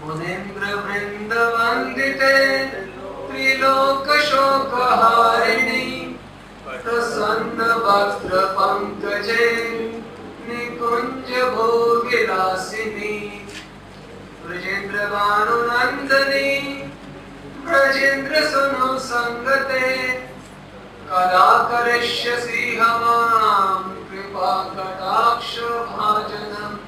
मुनीन्द्र वृंद वंदिते त्रिलोक शोक हारिणी प्रसन्न वक्त्र निकुंज भोगिलासिनी ब्रजेंद्र भानुनंदनी ब्रजेंद्र संगते कदा करिष्यसि हमां कृपा कटाक्ष भाजनम्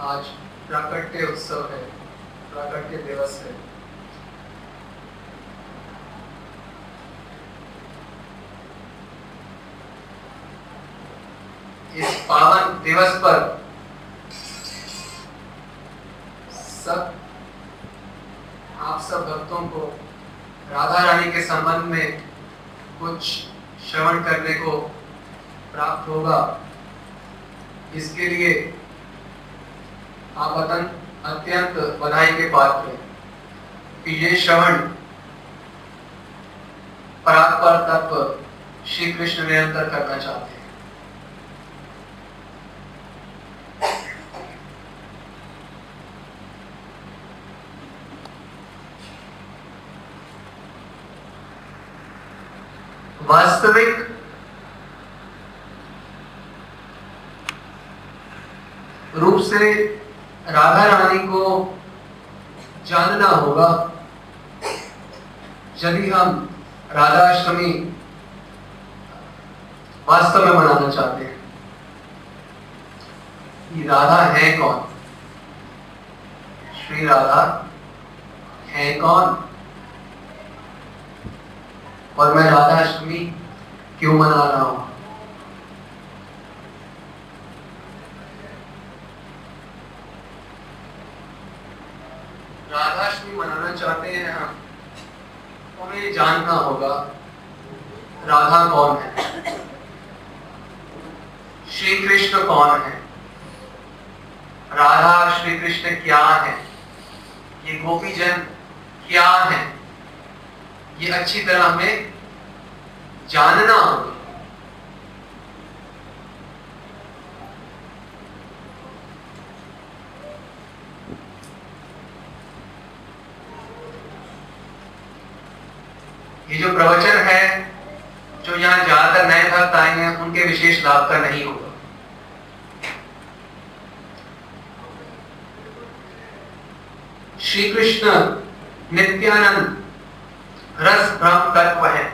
आज प्राकट्य उत्सव है, प्राकट्य दिवस है। इस पावन दिवस पर सब, आप सब भक्तों को राधा रानी के संबंध में कुछ श्रवण करने को प्राप्त होगा। इसके लिए आप अतन अत्यंत बधाई के पात्र हैं। कि ये श्रवण परात्पर तत्व श्री कृष्ण निरंतर करना चाहते हैं। वास्तविक रूप से राधा रानी को जानना होगा। यदि हम राधा अष्टमी वास्तव में मनाना चाहते हैं ये राधा है कौन? श्री राधा है कौन? और मैं राधा अष्टमी क्यों मना रहा हूँ? मनाना चाहते हैं हम, हमें जानना होगा राधा कौन है? श्री कृष्ण कौन है? राधा श्री कृष्ण क्या है? ये गोपी जन क्या है? ये अच्छी तरह हमें जानना होगा। ये जो प्रवचन है, जो यहाँ ज़्यादातर नए भक्त आए हैं, उनके विशेष लाभ का नहीं होगा। श्री कृष्ण नित्यानंद रस ब्रह्म तत्व है।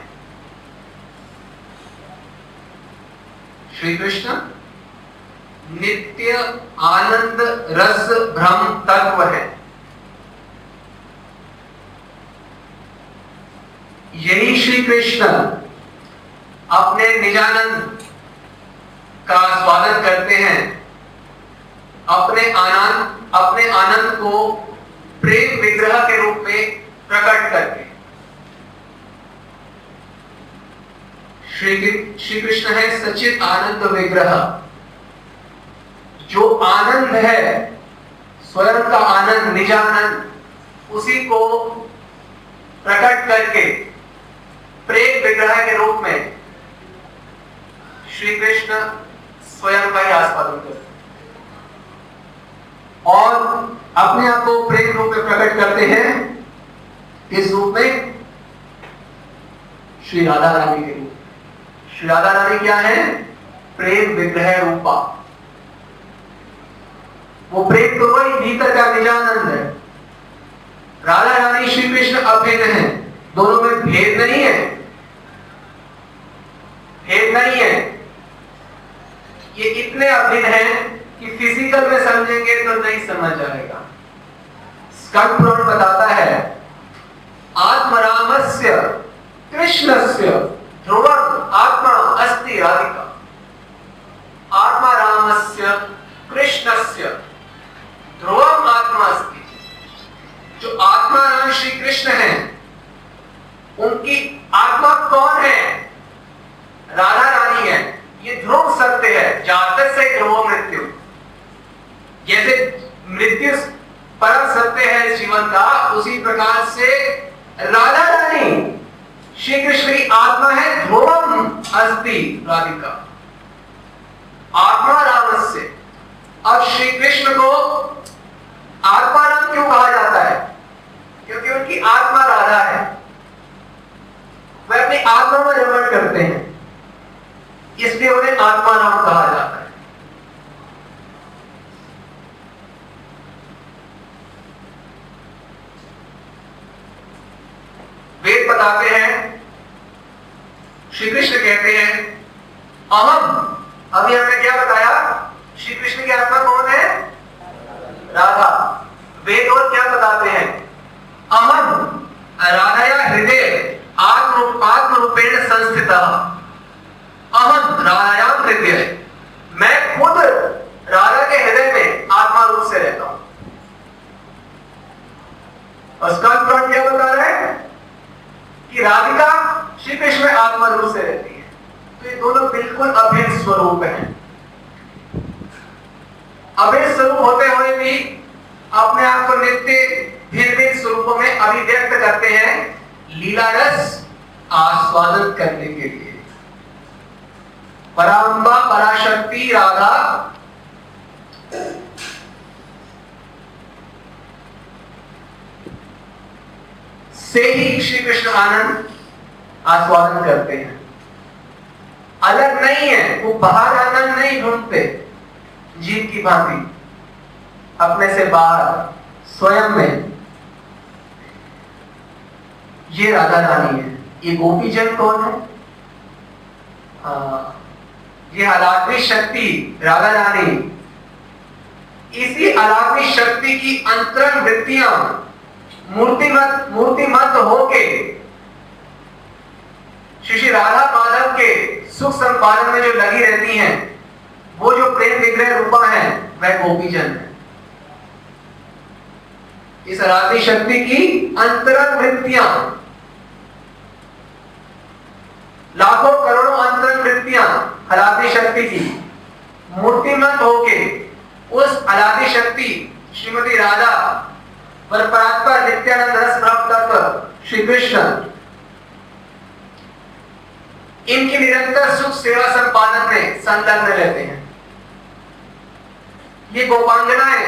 श्री कृष्ण नित्य आनंद रस ब्रह्म तत्व है। यही श्री कृष्ण अपने निजानंद का स्वागत करते हैं। अपने आनंद अपने आनंद को प्रेम विग्रह के रूप में प्रकट करके। श्री श्री कृष्ण है सचित आनंद विग्रह। जो आनंद है, स्वयं का आनंद, निजानंद, उसी को प्रकट करके प्रेम विग्रह के रूप में श्री कृष्ण स्वयं का ही आस्वादन करते और अपने आप को प्रेम रूप में प्रकट करते हैं किस रूप में श्री राधा रानी के रूप श्री राधा रानी क्या है? प्रेम विग्रह रूपा। वो प्रेम तो वही भीतर का निजानंद है। राधा रानी श्री कृष्ण अभिन्न है। दोनों में भेद नहीं है। भेद नहीं है। ये इतने अभिन हैं कि फ़िज़िकल में समझेंगे तो नहीं समझ आएगा। स्कंड बताता है, आत्मरामस्य, कृष्णस्य, ध्रुव, आत्मा, अस्ति, राधिका। आत्मा रामस्य कृष्णस्य, ध्रुव, आत्मा, अस्ति। जो आत्मा राम श्री कृष्ण है, उनकी आत्मा कौन है? राधा रानी है। ये ध्रुव सत्य है। जातक से ध्रुव मृत्यु। जैसे मृत्यु परम सत्य है जीवन का, उसी प्रकार से राधा रानी श्री कृष्ण की आत्मा है ध्रुवम अस्थि राधिका। आत्मा राम से अब श्री कृष्ण को आत्मा राम क्यों कहा जाता है? क्योंकि उनकी आत्मा राधा है। वे अपनी आत्मा में रमण करते हैं। इसलिए उन्हें आत्मा नाम कहा जाता है। वेद बताते हैं श्री कृष्ण कहते हैं, अहम, अभी हमने क्या बताया? श्री कृष्ण की आत्मा कौन है? राधा। वेद और क्या बताते हैं? अहम, राधाया हृदय, आत्म आत्म रूपेण संस्थित। अहम हृदय मैं खुद राधा के हृदय में आत्मा रूप से रहता हूँ। उसका क्या बता रहा है? कि राधिका श्री कृष्ण में आत्मा रूप से रहती है। तो ये दोनों बिल्कुल अभिन्न स्वरूप हैं। अभिन्न स्वरूप होते हुए भी अपने आप को नित्य भिन्न भिन्न स्वरूपों में अभिव्यक्त करते हैं लीला रस आस्वादन करने के लिए। पराम्बा पराशक्ति राधा। से ही श्री कृष्ण आनंद आस्वादन करते हैं। अलग नहीं है वो बाहर आनंद नहीं ढूंढते जीव की भांति। अपने से बाहर स्वयं में। ये राधा रानी है। ये गोपी जन कौन है? आ, ये अलाग्री शक्ति, राधा रानी, इसी अलाग्री शक्ति की अंतरंग वृत्तियाँ मूर्तिमत मूर्तिमत होके, श्री राधा माधव के सुख संपादन में जो लगी रहती हैं, वो जो प्रेम विग्रह रूपा है, वह गोपीजन है। इस आराध्य शक्ति की अंतरंग वृत्तियाँ लाखों आराध्य शक्ति की। मूर्तिमत होके उस अलादी शक्ति श्रीमती राधा पर परात्पर नित्यानंद रस प्राप्त कर श्री कृष्ण, इनकी निरंतर सुख सेवा संपादन में संलग्न रहते हैं। ये गोपांगनाएँ,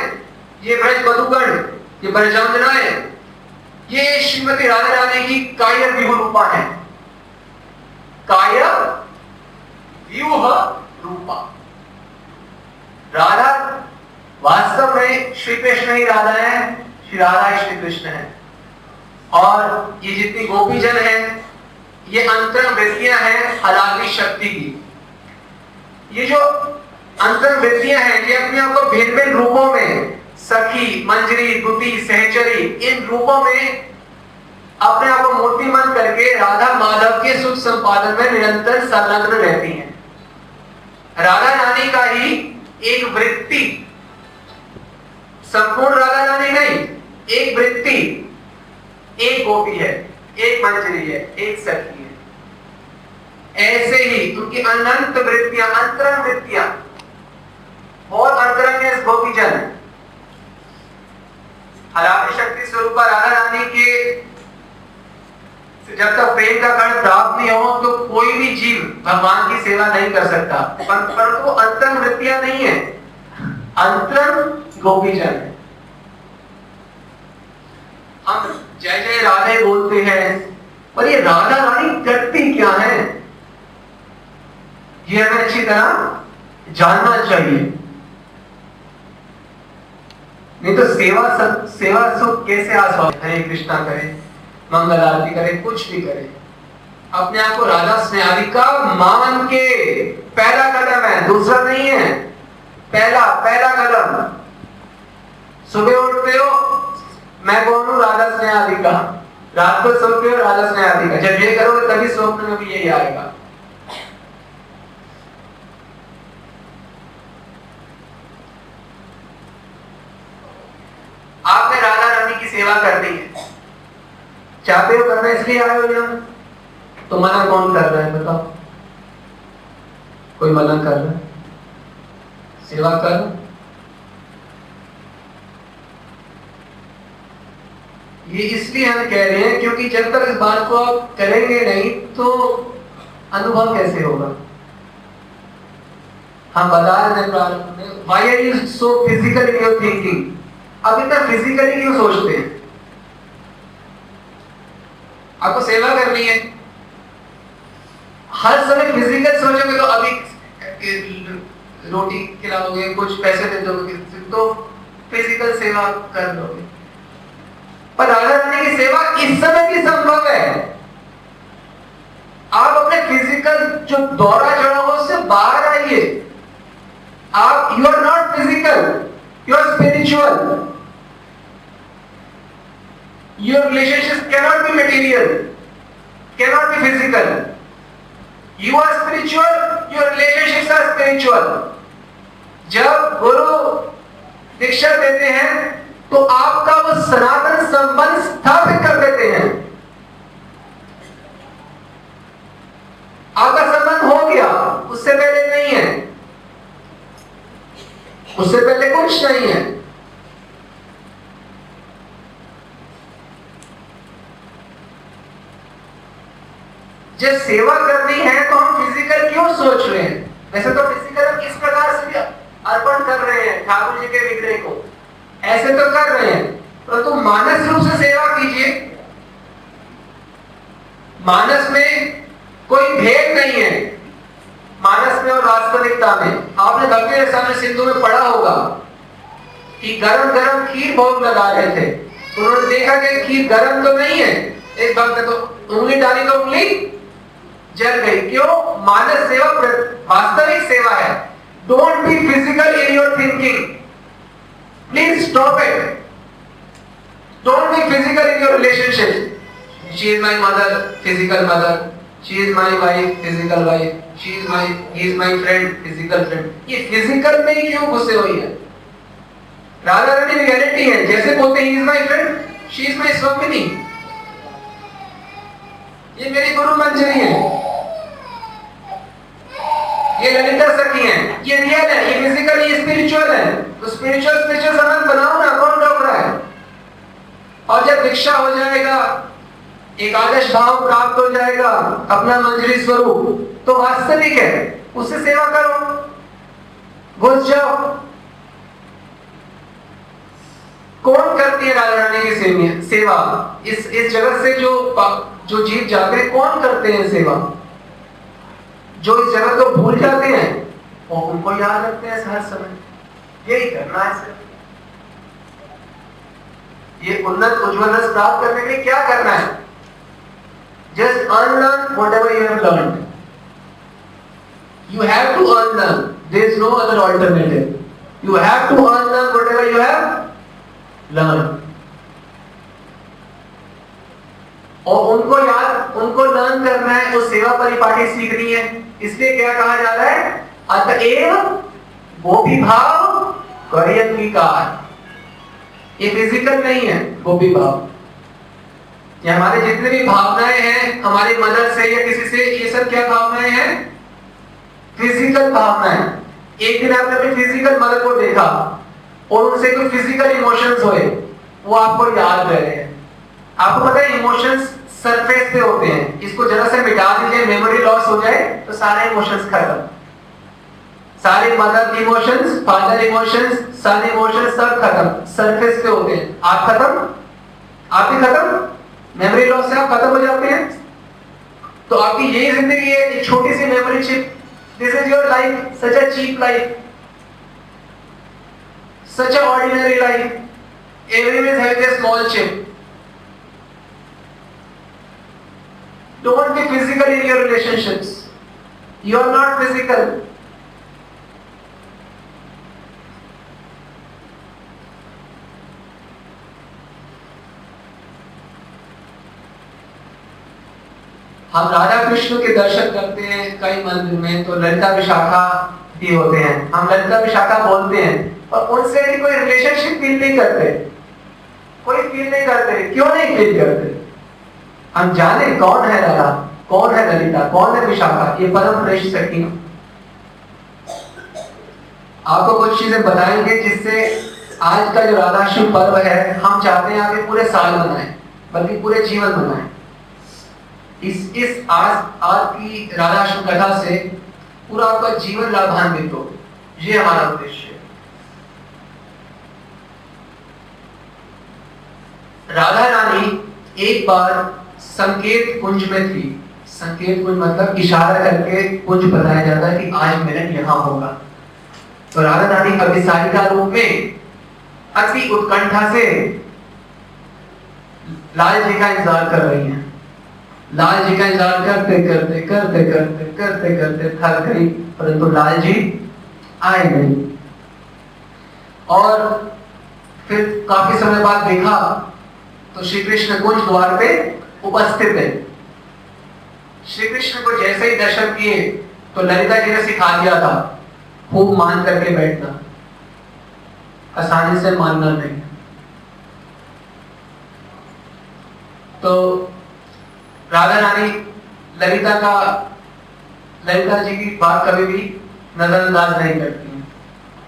ये ब्रज बधुगण, ये ब्रजांगनाएँ ये श्रीमती राधा रानी की काय व्यूह रूपा है। काय व्यूह रूपा। राधा वास्तव में श्री कृष्ण ही राधा है, श्री राधा ही श्री कृष्ण है। और ये जितनी गोपी जन है, ये अंतर वृत्तियाँ हैं हलाकी शक्ति की। ये जो अंतर वृत्तियाँ हैं, ये अपने आप को भिन्न भिन्न रूपों में, सखी, मंजरी दुति सहचरी, इन रूपों में अपने आप को मूर्तिमंत करके राधा माधव के सुख संपादन में निरंतर संलग्न रहती हैं। राधा रानी का ही एक वृत्ति। संपूर्ण राधा रानी नहीं, एक वृत्ति, एक गोपी है, एक मंजरी है, एक सखी है। ऐसे ही उनकी अनंत वृत्तियाँ, अंतरंग वृत्तियाँ, और अंतरंग गोपी जन हलावी शक्ति स्वरूप राधा रानी के जब तक प्रेम का कण प्राप्त नहीं हो तो कोई भी जीव भगवान की सेवा नहीं कर सकता। परंतु वो अंतरंग वृत्तियाँ नहीं है। अंतरंग गोपी जन है हम जय जय राधे बोलते हैं, पर ये राधा रानी करती क्या है? ये हमें अच्छी तरह जानना चाहिए। नहीं तो सेवा सब, सेवा सुख कैसे आस्वाद हरे कृष्णा करे? मंगल आरती करे, कुछ भी करे। अपने आप को राधा स्नेहालिका मान के पहला कदम है, दूसरा नहीं है। पहला पहला कदम। सुबह उठते हो, मैं कौन हूँ? राधा स्नेहालिका रात को सोते हो राधा स्नेहालिका जब ये करोगे, तभी स्वप्न में भी यही आएगा। आपने राधा रानी की सेवा कर दी। है चाहते हो? करना इसलिए आए हो यहाँ? तो मना कौन कर रहा है, बताओ। कोई मना कर रहा है? सेवा कर ये इसलिए हम कह रहे हैं क्योंकि जब तक इस बात को आप करेंगे नहीं तो अनुभव कैसे होगा? हम बता रहे प्रारंभ why are you so physical in thinking अब इतना फिजिकली क्यों सोचते हैं? आपको सेवा करनी है। हर समय फ़िज़िकल सोचोगे तो अभी रोटी खिलाओगे, कुछ पैसे दे दोगे तो फ़िज़िकल सेवा कर दोगे पर रानी की सेवा इस समय भी संभव है, आप अपने फ़िज़िकल जो दौरा चढ़ा हुआ उससे बाहर आइए। आप you are not physical you are spiritual your relationship cannot be material cannot be physical you are spiritual your relationships are spiritual जब गुरु दीक्षा देते हैं तो आपका वो सनातन संबंध स्थापित कर देते हैं आपका संबंध हो गया उससे पहले नहीं है उससे पहले कुछ नहीं है जब सेवा करनी है तो हम फ़िज़िकल क्यों सोच रहे हैं? वैसे तो फ़िज़िकल किस प्रकार से अर्पण कर रहे हैं ठाकुर जी के विग्रह को? ऐसे तो कर रहे हैं। परंतु तो मानस रूप से सेवा कीजिए। मानस में कोई भेद नहीं है। मानस में और वास्तविकता में। आपने भक्ति रसायन सिंधु में पढ़ा होगा कि गरम गरम खीर भोग लगा रहे थे। उन्होंने देखा कि खीर गरम तो नहीं है। एक भक्त तो उंगली डाली तो उंगली। जल गई। क्यों? मानस सेवा वास्तविक सेवा है। Don't be physical in your thinking please stop it don't be physical in your relationship she is my mother physical mother she is my wife physical wife she is my he is my friend physical friend ये physical में ही क्यों घुसे हुई है? Radha Rani reality है। जैसे बोलते he is my friend she is my स्वामिनी। ये मेरी गुरु मंजरी है। ये ललिता सखी है। ये रियल है, ये फ़िज़िकल ये स्पिरिचुअल है। तो स्पिरिचुअल स्पिरिचुअल संबंध बनाओ ना, कौन रोक रहा है? और जब दीक्षा हो जाएगा, एक आदर्श भाव प्राप्त हो जाएगा, अपना मंजरी स्वरूप तो वास्तविक है। उससे सेवा करो। घुस जाओ। कौन करती है राजा रानी की सेवा? इस इस जगत से जो जो जीव हैं कौन करते हैं सेवा? जो इस जगत को भूल जाते हैं और उनको याद रखते हैं हर समय। यही करना है सर। ये उन्नत उज्जवल प्राप्त करने के लिए क्या करना है? Just unlearn whatever you have learn you have to unlearn there is no other alternative you have to unlearn whatever you have learn और उनको याद, उनको लर्न करना है वो सेवा परिपाटी सीखनी है। इसलिए क्या कहा जा रहा है? अतएव गोपी भाव करियन की कार। ये फ़िज़िकल नहीं है गोपी भाव। ये हमारे जितने भी भावनाएँ हैं, हमारे मदर से या किसी से, ये सब क्या भावनाएँ हैं? फ़िज़िकल भावनाएँ। एक दिन आपने अपनी फ़िज़िकल मदर को देखा, और उनसे कोई फ़िज़िकल इमोशंस हुए, वो आपको याद रह रहे हैं आपको पता है इमोशंस सरफेस पे होते हैं। इसको जरा से मिटा दीजिए मेमोरी लॉस हो जाए तो सारे इमोशंस खत्म। सारे mother emotions father emotions son emotions सब खत्म। सरफेस पे होते हैं। आप खत्म? आप ही खत्म? मेमोरी लॉस से आप खत्म हो जाते हैं। तो आपकी यही ज़िंदगी है, एक छोटी सी memory chip this is your life such a cheap life such an ordinary life. Everyone is having a small Don't be physical in your relationships. You are not physical. हम राधा कृष्ण के दर्शन करते हैं कई मंदिर में तो ललिता विशाखा भी होते हैं हम ललिता विशाखा बोलते हैं और उनसे भी कोई रिलेशनशिप फील नहीं करते कोई फील नहीं करते क्यों नहीं फील करते हम जाने कौन है राधा कौन है ललिता, कौन है विशाखा, ये परम श्रेष्ठ सखी आपको कुछ चीज़ें बताएँगे जिससे आज का जो राधाशिव पर्व है, हम चाहते हैं आप पूरे साल मनाएँ, बल्कि पूरे जीवन मनाएँ। इस इस आज आज की राधाशिव कथा से पूरा आपका जीवन लाभान्वित हो। ये हमारा उद्देश्य है। राधा रानी एक बार संकेत कुंज में थी। संकेत कुंज मतलब इशारा करके कुंज बताया जाता है कि आज मिलन यहाँ होगा। तो राधा रानी अभिसारिका रूप में अति उत्कंठा से लाल जी का इंतज़ार कर रही हैं। लाल जी का इंतज़ार करते करते करते करते करते करते थक गई, परंतु लाल जी आए नहीं। और फिर काफ़ी समय बाद देखा तो श्री कृष्ण कुंज द्वार पे उपस्थित है श्री कृष्ण को जैसे ही दर्शन किए तो ललिता जी ने सिखा दिया था, खूब मान करके बैठना। आसानी से मानना नहीं। तो राधा रानी ललिता का, ललिता जी की बात कभी भी नजरअंदाज नहीं करती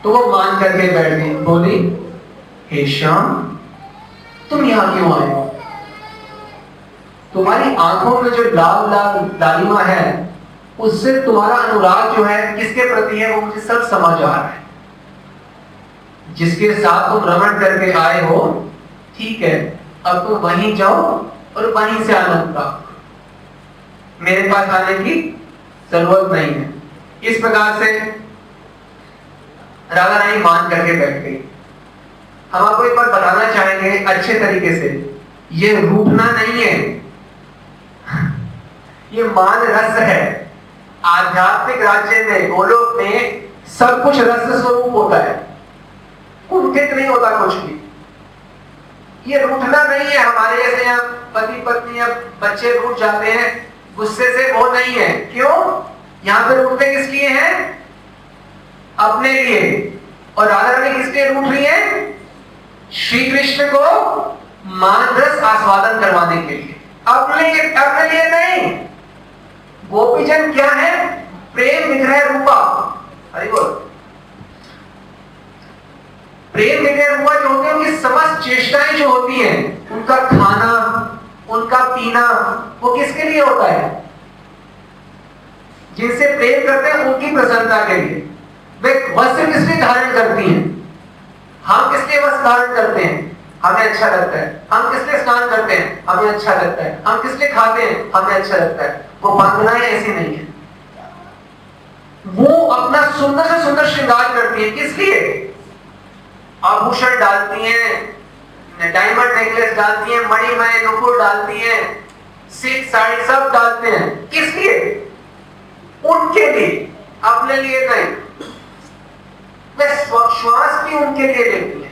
तो वो मान करके बैठ गई, बोली, हे श्याम, तुम यहाँ क्यों आए हो? तुम्हारी आँखों में जो लाल लाल लालिमा है, उससे तुम्हारा अनुराग जो है, किसके प्रति है, वो मुझे सब समझ आ रहा है। जिसके साथ तुम रमण करके आए हो, ठीक है, अब तुम वहीं जाओ और वहीं से आनंद प्राप्त मेरे पास आने की ज़रूरत नहीं है। इस प्रकार से राधा रानी मान करके बैठ गई। हम आपको एक बार बताना चाहेंगे अच्छे तरीके से। ये रूठना नहीं है। ये मान रस है। आध्यात्मिक राज्य में गोलोक में सब कुछ रस स्वरूप होता है। कुंठित नहीं होता कुछ भी। ये रूठना नहीं है हमारे जैसे यहाँ पति पत्नी या बच्चे रूठ जाते हैं, गुस्से से वो नहीं है। क्यों? यहाँ पे रूठते किस लिए हैं? अपने लिए। और राधा रानी किस लिए रूठ रही है? श्री कृष्ण को मानरस आस्वादन करवाने के लिए। अपने लिए अपने लिए नहीं। गोपीजन क्या है? प्रेम विग्रह रूपा। अरे बोल। प्रेम विग्रह रूपा जो होते हैं, उनकी समस्त चेष्टाएँ जो होती हैं, उनका खाना, उनका पीना, वो किसके लिए होता है? जिनसे प्रेम करते हैं, उनकी प्रसन्नता के लिए। वे वस्त्र किस लिए धारण करती हैं? हम किस लिए वस्त्र धारण करते हैं? हमें अच्छा लगता है। हम किस लिए स्नान करते हैं? हमें अच्छा लगता है। हम किस लिए खाते हैं? हमें अच्छा लगता है। वो वंदनाएँ ऐसी नहीं है। वो अपना सुंदर से सुंदर श्रृंगार करती है। किस लिए? आभूषण डालती हैं डायमंड नेकलेस डालती हैं मणिमय नुपुर डालती हैं, सिल्क साड़ी सब डालते हैं। किस लिए? उनके लिए। अपने लिए नहीं। वे श्वास भी उनके लिए लेती है।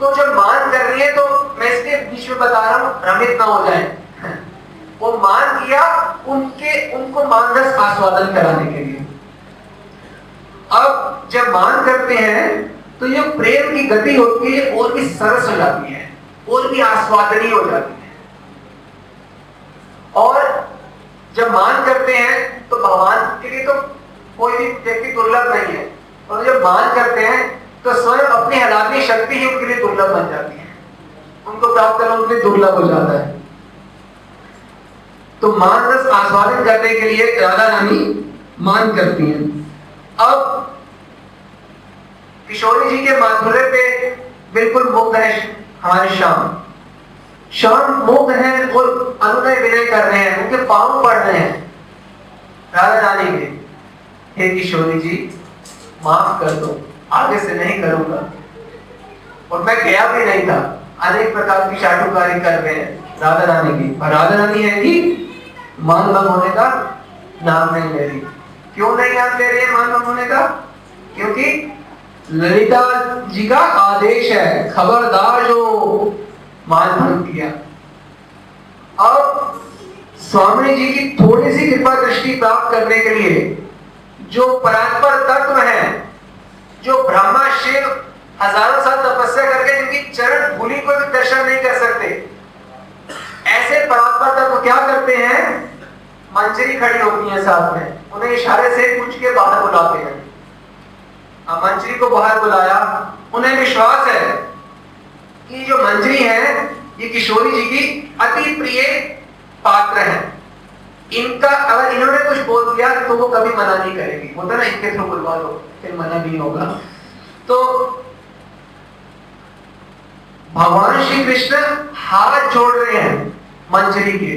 तो जब मान कर रही है तो मैं इसके बीच में बता रहा हूँ, भ्रमित ना हो जाए। किया उनके, उनको मानस आस्वादन कराने के लिए। अब जब मान करते हैं तो ये प्रेम की गति होती है, और भी सरस हो जाती है, और भी आस्वादनीय हो जाती है। और जब मान करते हैं तो भगवान के लिए तो कोई भी व्यक्ति दुर्लभ नहीं है। और जब मान करते हैं तो स्वयं अपनी हलाकी शक्ति ही उनके लिए दुर्लभ बन जाती है। उनको प्राप्त करना उनके लिए दुर्लभ हो जाता है। तो मान रस आस्वादन करने के लिए राधा रानी मान करती हैं। अब किशोरी जी के माधुर्य पे बिल्कुल मुक्त है हमारे शाम शाम मुक्त है और अनुनय विनय कर रहे हैं, उनके पाँव पड़ रहे हैं। राधा रानी के, हे किशोरी जी, माफ़ कर दो, आगे से नहीं करूँगा। और मैं गया भी नहीं था, अनेक प्रकार की शाटुकारी कर रहे हैं राधा रानी की। और राधा रानी है कि मान भंग होने का नाम नहीं ले रही क्यों नहीं नाम ले रही है मान भंग होने का? क्योंकि ललिता जी का आदेश है, खबरदार जो मान भंग किया अब स्वामी जी की थोड़ी सी कृपा दृष्टि प्राप्त करने के लिए जो परात्पर तत्व है, जो ब्रह्मा शिव हज़ारों साल तपस्या करके जिनकी चरण भूलि को भी दर्शन नहीं कर सकते ऐसे परात्पर तत्व क्या करते हैं? मंजरी खड़ी होती है साथ में उन्हें इशारे से कुछ के बाहर बुलाते हैं। मंजरी को बाहर बुलाया। उन्हें विश्वास है कि जो मंजरी है, ये किशोरी जी की अति प्रिय पात्र है। इनका अगर इन्होंने कुछ बोल दिया तो वो कभी मना नहीं करेगी। होता ना, इनके थ्रू बुलवा लो, फिर मना भी होगा। तो भगवान श्री कृष्ण हाथ जोड़ रहे हैं। मंजरी के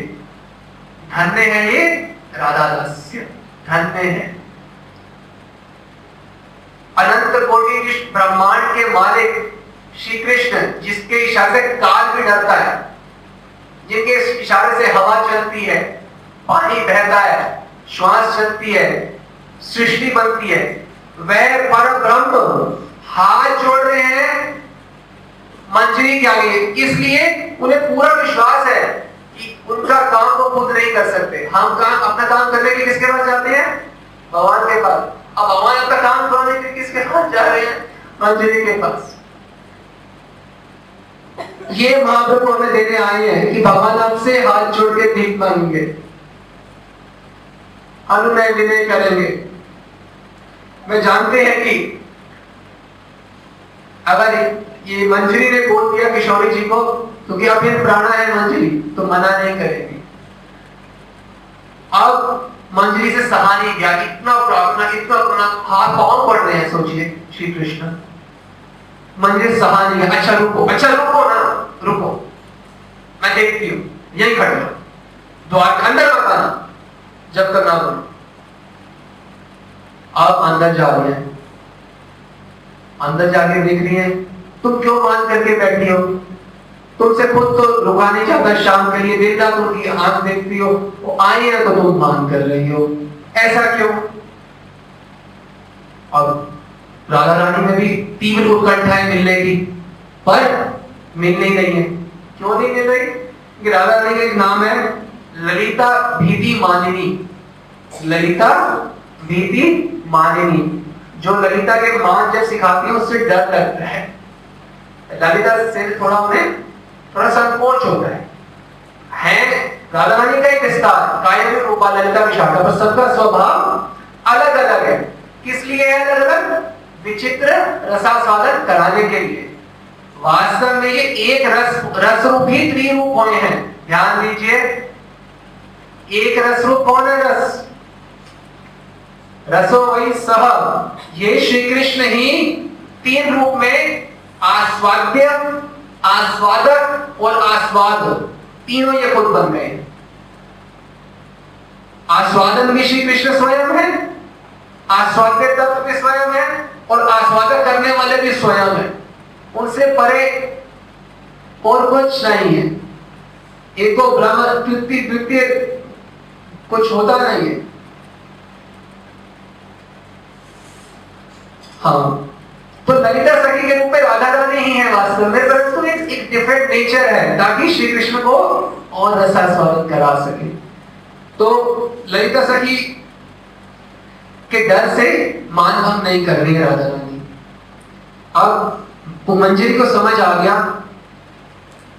धन्य है ये राधा धन्य है। अनंत कोटि ब्रह्मांड के मालिक श्री कृष्ण, जिसके इशारे से काल भी डरता है, जिनके इशारे से हवा चलती है, पानी बहता है, श्वास चलती है, सृष्टि बनती है, वह पर ब्रह्म हाथ जोड़ रहे हैं। मंजरी के आगे, इसलिए उन्हें पूरा विश्वास है। उनका काम वो खुद नहीं कर सकते। हम काम, अपना काम करने के लिए किसके पास जाते हैं? भगवान के पास। अब भगवान अपना काम करने के लिए किसके पास जा रहे हैं? मंजरी के पास। ये महाप्रभु हमें देने आए हैं कि भगवान आपसे हाथ जोड़ के भीख मांगेंगे। अनुनय विनय करेंगे। मैं जानते हैं कि अगर ये मंजरी ने बोल दिया किशोरी जी को, क्योंकि तो अभी प्राणा है मंजरी तो मना नहीं करेगी। अब मंजरी से सहा नहीं गया, इतना प्रार्थना, इतना अपना हाथ पाँव पड़ रहे हैं, सोचिए, श्री कृष्ण। मंजरी सहा नहीं गया अच्छा रुको अच्छा रुको ना, रुको। मैं देखती हूँ, यही खड़े द्वार अंदर मत आना, जब तक ना बोलो। आप अंदर जा रहे हैं। अंदर जाके देख रही हैं तुम क्यों मान करके बैठी हो? तुमसे खुद तो रुका नहीं चाहता शाम के लिए देता तुम की आँख देखती हो, वो आई है तो तुम मान कर रही हो। ऐसा क्यों? अब राधा रानी में भी तीव्र उत्कंठा है मिलने की पर मिल नहीं रही है। क्यों नहीं मिल रही? राधा रानी का एक नाम है, ललिता भीति मानिनी। ललिता भीति मानिनी, जो ललिता के मान जब सिखाती है, उससे डर लगता है। ललिता से थोड़ा उन्हें थोड़ा संकोच होता है। है राधा का एक विस्तार, कायम रूपा ललिता विशाखा पर सबका स्वभाव अलग अलग है। किस लिए है अलग अलग विचित्र रसास्वादन कराने के लिए। वास्तव में ये एक रस रस रूप ही त्रिरूप होने हैं। ध्यान दीजिए, एक रस रूप कौन है रस? रसो वही सह। ये श्री कृष्ण ही तीन रूप में आस्वाद्य, आस्वादक और आस्वाद, तीनों ये खुद बन गए। आस्वादन भी श्री कृष्ण स्वयं है, आस्वाद्य तत्व भी स्वयं है और आस्वादक करने वाले भी स्वयं है। उनसे परे और कुछ नहीं है। एक ब्रह्म द्वितीय द्वितीय कुछ होता नहीं है। हाँ। तो ललिता सखी के रूप में राधा रानी ही है वास्तव में परंतु एक, एक डिफरेंट नेचर है ताकि श्री कृष्ण को और रसास्वादन करा सके। तो ललिता सखी के डर से मान भंग नहीं कर रही है राधा रानी अब मंजरी को समझ आ गया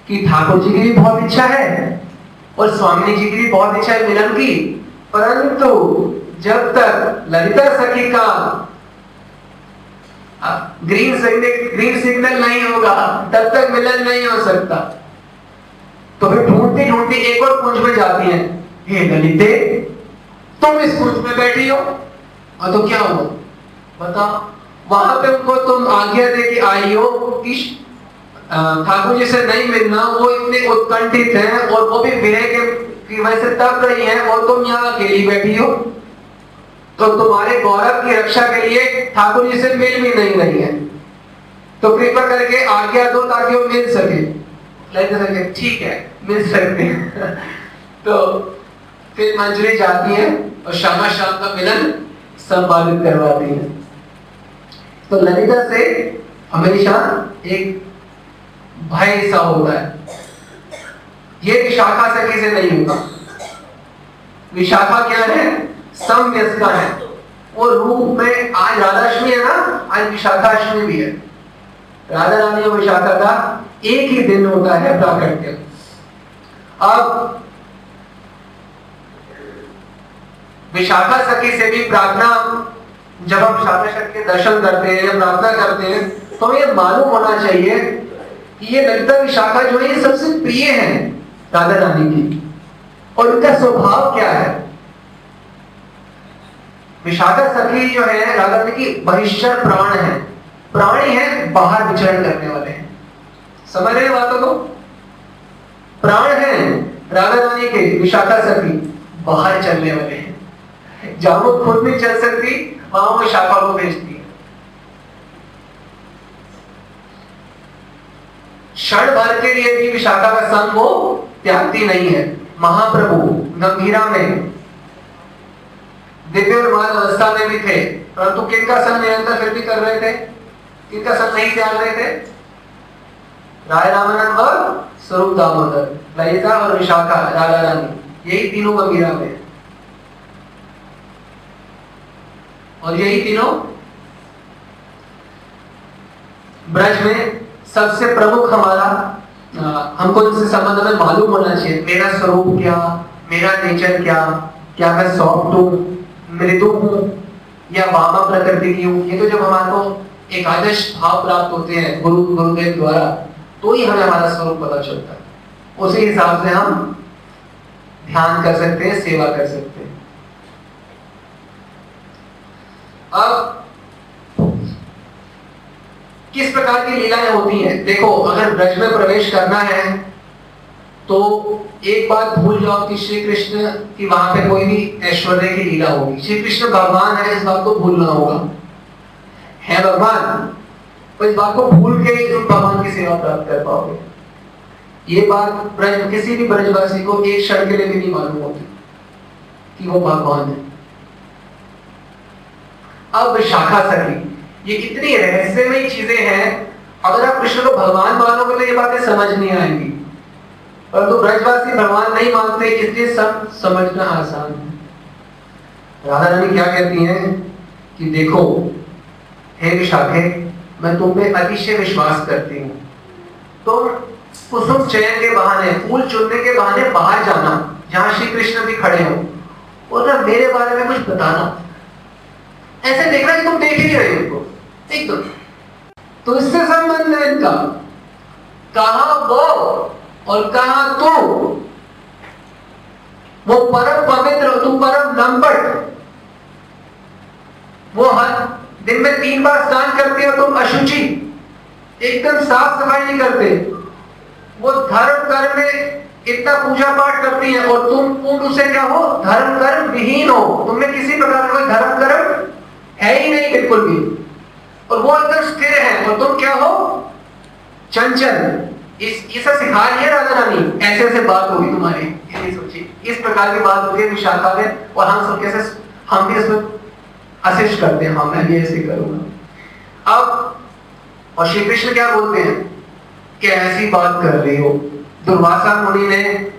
कि ठाकुर जी की भी बहुत इच्छा है और स्वामी जी की भी बहुत इच्छा है मिलन की। परंतु जब तक ललिता सखी का ग्रीन सिग्नल ग्रीन सिग्नल नहीं होगा, तब तक मिलन नहीं हो सकता। तो फिर ढूंढती ढूंढती एक और कुंज में जाती है। हे ललिते, तुम इस कुंज में बैठी हो। और तो क्या हुआ? बताओ वहाँ पे उनको तुम आज्ञा दे के आई हो कि ठाकुर जी से नहीं मिलना, वो इतने उत्कंठित हैं और वो भी विरह के वजह से तप रही हैं और तुम यहाँ अकेली बैठी हो। तो तुम्हारे गौरव की रक्षा के लिए ठाकुर जी से मिल भी नहीं रही है। तो कृपा करके आज्ञा दो ताकि वो मिल सके। ठीक है, मिल सकते हैं। तो फिर मंजरी जाती है और श्यामा श्याम का मिलन संपादित करवाती है। तो ललिता से हमेशा एक भय सा होता है। ये विशाखा से नहीं होगा विशाखा क्या है? का है। वो रूप में आज राधाष्टमी है ना, आज विशाखाष्टमी भी है। राधा रानी और विशाखा का एक ही दिन होता है प्राकट्य। अब विशाखा सखी से भी प्रार्थना, जब हम विशाखा सखी के दर्शन करते हैं या प्रार्थना करते हैं तो हमें मालूम होना चाहिए कि ये ललिता विशाखा जो है, ये सबसे प्रिय है राधा रानी की। और इनका स्वभाव क्या है? विशाखा सखी जो है राधा की बहिष्ठ प्राण है। प्राणी है, बाहर विचरण करने वाले हैं। समझ रहे बातों को? प्राण है, राधा रानी के विशाखा सखी बाहर चलने वाले हैं। जहाँ वो खुद नहीं चल सकती, वहाँ वो शाखा को भेजती है। क्षण भर के लिए भी विशाखा का संग वो त्यागती नहीं है। महाप्रभु गंभीरा में दिव्य और मान अवस्था में भी थे। परंतु किनका सन निरंतर फिर भी कर रहे थे? किनका सन नहीं त्याग रहे थे? राय रामानंद और स्वरूप दामोदर, ललिता और विशाखा, राधा रानी, यही तीनों गंभीरा में और यही तीनों ब्रज में सबसे प्रमुख हमारा हमको इनसे संबंध में मालूम होना चाहिए। मेरा स्वरूप क्या? मेरा नेचर क्या? क्या मैं सॉफ्ट हूँ? मृदु हूँ या वामा प्रकृति की हूँ। ये तो जब हमारे एक आदर्श भाव प्राप्त होते हैं, गुरु गुरुदेव द्वारा तो ही हमें हमारा स्वरूप पता चलता है। उसी हिसाब से हम ध्यान कर सकते हैं, सेवा कर सकते हैं। अब, किस प्रकार की लीलाएँ होती हैं? देखो, अगर ब्रज में प्रवेश करना है तो एक बात भूल जाओ कि श्री कृष्ण की वहाँ पे कोई भी ऐश्वर्य की लीला होगी। श्री कृष्ण भगवान है, इस बात को भूलना होगा। है भगवान? तो इस बात को भूल के तुम भगवान की सेवा प्राप्त कर पाओगे। ये बात ब्रज, किसी भी ब्रजवासी को एक क्षण के लिए भी नहीं मालूम होती कि वो भगवान है। अब शाखा सखी, ये इतनी रहस्यमय चीज़ें हैं, अगर आप कृष्ण को भगवान मानोगे तो ये बातें समझ नहीं आएँगी। परंतु ब्रजवासी भगवान नहीं मानते, इसलिए सब समझना आसान है। राधा रानी क्या कहती हैं कि देखो, हे विशाखे, मैं तुम पे अतिशय विश्वास करती हूँ। तुम कुसुम चयन के बहाने, फूल चुनने के बहाने बाहर जाना, जहाँ श्री कृष्ण भी खड़े हो। और मेरे बारे में कुछ बताना। ऐसे देखना कि तुम देख ही रहे उनको एकदम। तो इससे संबंध है इनका। कहा वो और कहा तू? वो परम पवित्र हो तू परम लंबट। वो हर दिन में तीन बार स्नान करते हो तुम अशुचि। एकदम साफ़ सफ़ाई नहीं करते। वो धर्म कर्म में इतना पूजा पाठ करती है और तुम तुम उसे क्या हो? धर्म कर्म विहीन हो। तुम्हें किसी प्रकार का धर्म कर्म है ही नहीं बिल्कुल भी। और वो एकदम स्थिर है और तुम क्या हो? चंचल। इस, ये सब सिखा रही है राजा रानी। ऐसे ऐसे बात होगी तुम्हारी, ये सोचिए इस प्रकार की बात होती है विशाखा में और हम सब कैसे हम भी इसमें अशिष्ट करते हैं। हाँ मैं भी ऐसे करूँगा। अब, और श्री कृष्ण क्या बोलते हैं? कि ऐसी बात कर रही हो। दुर्वासा मुनि ने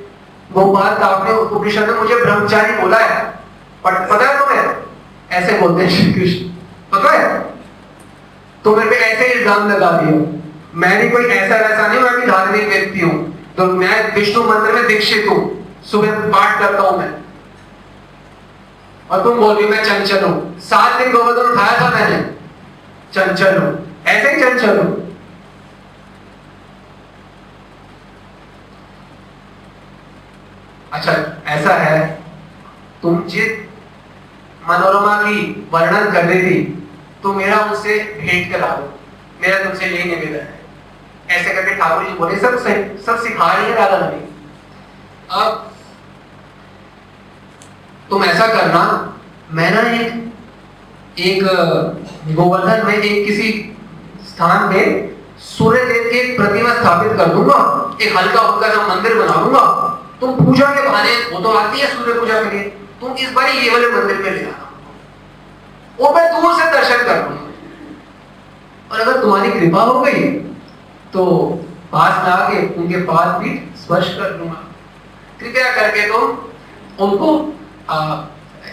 वो बात आपने उपनिषद में मुझे ब्रह्मचारी बोला है। पर पता है तुम्हें? ऐसे बोलते हैं श्री कृष्ण। पता है? तो मेरे पे ऐसे इल्ज़ाम लगा दिया मैं कोई ऐसा वैसा नहीं, मैं भी धार्मिक व्यक्ति हूँ। तो मैं विष्णु मंदिर में दीक्षित हूँ। सुबह पाठ करता हूँ मैं। और तुम बोल मैं चंचल हूँ। सात दिन गोवर्धन उठाया था मैंने। चंचल हूँ। ऐसे ही चंचल हूँ। अच्छा ऐसा है, तुम जिस मनोरमा की वर्णन कर रही थी तो मेरा उनसे भेंट करा दो। मेरा तुमसे यही निवेदन है ऐसे करके ठाकुर जी बोले, सब सब सिखा रही है राधा रानी। अब तुम ऐसा करना, मैं ना एक एक, गोवर्धन में एक किसी स्थान पे सूर्य देव की प्रतिमा स्थापित कर दूँगा, एक हल्का हल्का सा मंदिर बना दूँगा। तुम पूजा के बहाने, वो तो आती है सूर्य पूजा के लिए, तुम इस बार ये वाले मंदिर में ले आना वो मैं दूर से दर्शन कर दूँगा और अगर तुम्हारी कृपा हो गई तो पास में आके उनके पास भी स्पर्श कर दूँगा। कृपया करके तो उनको आ,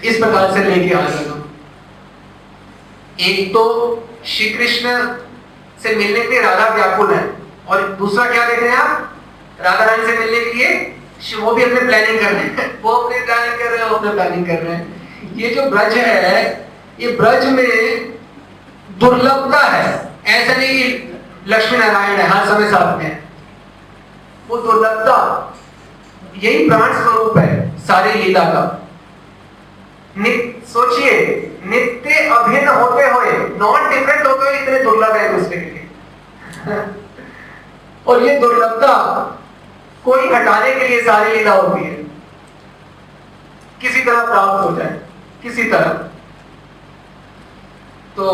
इस प्रकार से लेके आ जाना। एक तो श्री कृष्ण से मिलने के लिए राधा व्याकुल है। और दूसरा क्या देख रहे हैं आप? राधा रानी से मिलने के लिए वो भी अपने प्लानिंग कर रहे हैं। वो अपने प्लानिंग कर रहे हैं वो अपने प्लानिंग कर रहे हैं। ये जो ब्रज है ये ब्रज में दुर्लभता है। ऐसा नहीं लक्ष्मी नारायण है, हर समय साथ में। वो दुर्लभता, यही प्राण स्वरूप है, सारी लीला का। सोचिए, नित्य अभिन्न होते हुए नॉन डिफरेंट होते हुए इतने दुर्लभ है दूसरे के लिए। और ये दुर्लभता कोई हटाने के लिए सारी लीला होती है। किसी तरह प्राप्त हो जाए, किसी तरह। तो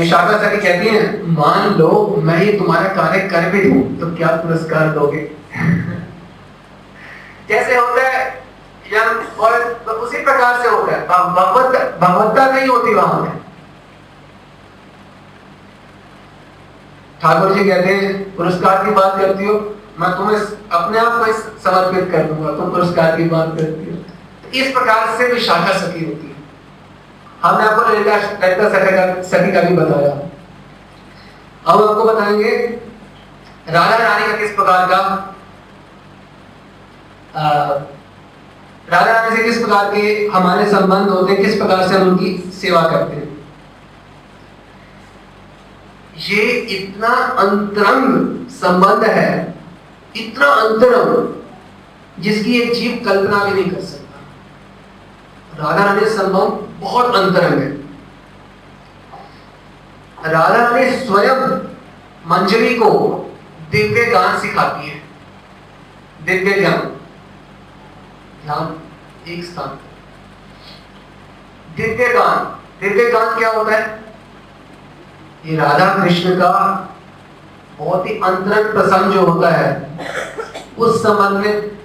विशाखा सखी कहती है, मान लो, मैं ये तुम्हारा कार्य कर भी दू तो क्या पुरस्कार दोगे? जैसे होता है और तो उसी प्रकार से होता है भगवत, भगवत्ता नहीं होती वहाँ में ठाकुर जी कहते हैं, पुरस्कार की बात करती हो, मैं तुम्हें अपने आप को समर्पित कर दूँगा, तुम पुरस्कार की बात करती हो। तो इस प्रकार से विशाखा सखी होती है। हमने आपको सखी का भी बताया। अब आपको बताएँगे राजा रानी का किस प्रकार का राजा रानी से किस प्रकार के हमारे संबंध होते, किस प्रकार से हम उनकी सेवा करते। हैं ये इतना अंतरंग संबंध है, इतना अंतरंग, जिसकी एक जीव कल्पना भी नहीं कर सकता। राधा रानी संबंध बहुत अंतरंग है। राधा रानी स्वयं मंजरी को दिव्य गान सिखाती है। दिव्य ज्ञान। ध्यान एक स्थान। दिव्य गान। दिव्य गान क्या होता है? ये राधा कृष्ण का बहुत ही अंतरंग प्रसंग जो होता है, उस संबंध में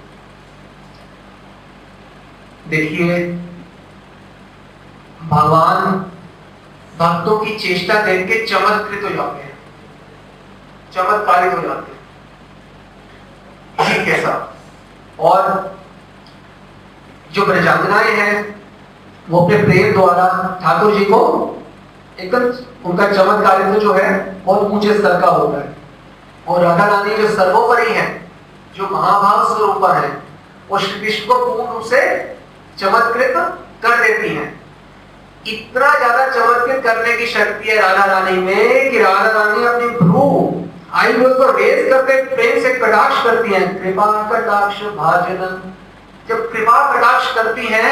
देखिए भगवान भक्तों की चेष्टा देख के चमत्कृत हो जाते हैं। चमत्कारित हो जाते हैं। कैसा? और जो ब्रजांगनाएँ हैं, वो अपने प्रेम द्वारा ठाकुर जी को एकदम उनका चमत्कारित्व जो है, बहुत ऊँचे स्तर का होता है। और राधा रानी जो सर्वोपरि है, जो महाभाव स्वरूप है, वो श्री कृष्ण को पूर्ण रूप से चमत्कृत कर देती हैं। इतना ज़्यादा चमत्कृत करने की शक्ति है राधा रानी में कि राधा रानी अपनी भ्रू आई को रेज करते प्रेम से कटाक्ष करती हैं। कृपा कटाक्ष भाजन। जब कृपा कटाक्ष करती हैं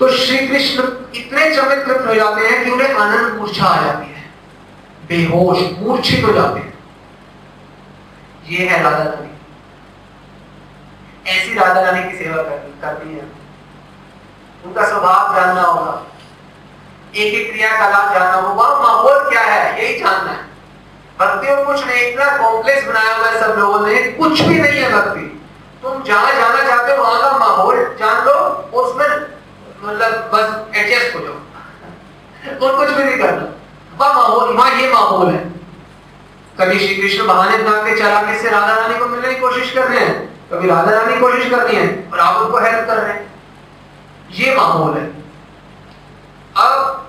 तो श्री कृष्ण इतने चमत्कृत हो जाते हैं कि उन्हें आनंद मूर्छा आ जाती है। बेहोश, मूर्छित हो जाते हैं। ये है राधा रानी। ऐसी राधा रानी की सेवा करनी है। उनका स्वभाव जानना होगा। एक एक क्रियाकलाप जानना होगा। माहौल क्या है, यही जानना है। भक्तियों कुछ नहीं, इतना कॉम्प्लेक्स बनाया हुआ है सब लोगों ने। कुछ भी नहीं है भक्ति। तुम जहाँ जाना चाहते हो, वहाँ का माहौल जान लो। उसमें मतलब बस एडजस्ट हो जाओ। और कुछ भी नहीं करना। वह माहौल, वहाँ ये माहौल है। कभी श्री कृष्ण बहाने बना के चला से राधा रानी को मिलने की कोशिश कर रहे हैं। कभी राधा रानी कोशिश कर रही है और आप उनको हेल्प कर रहे हैं। ये माहौल है। अब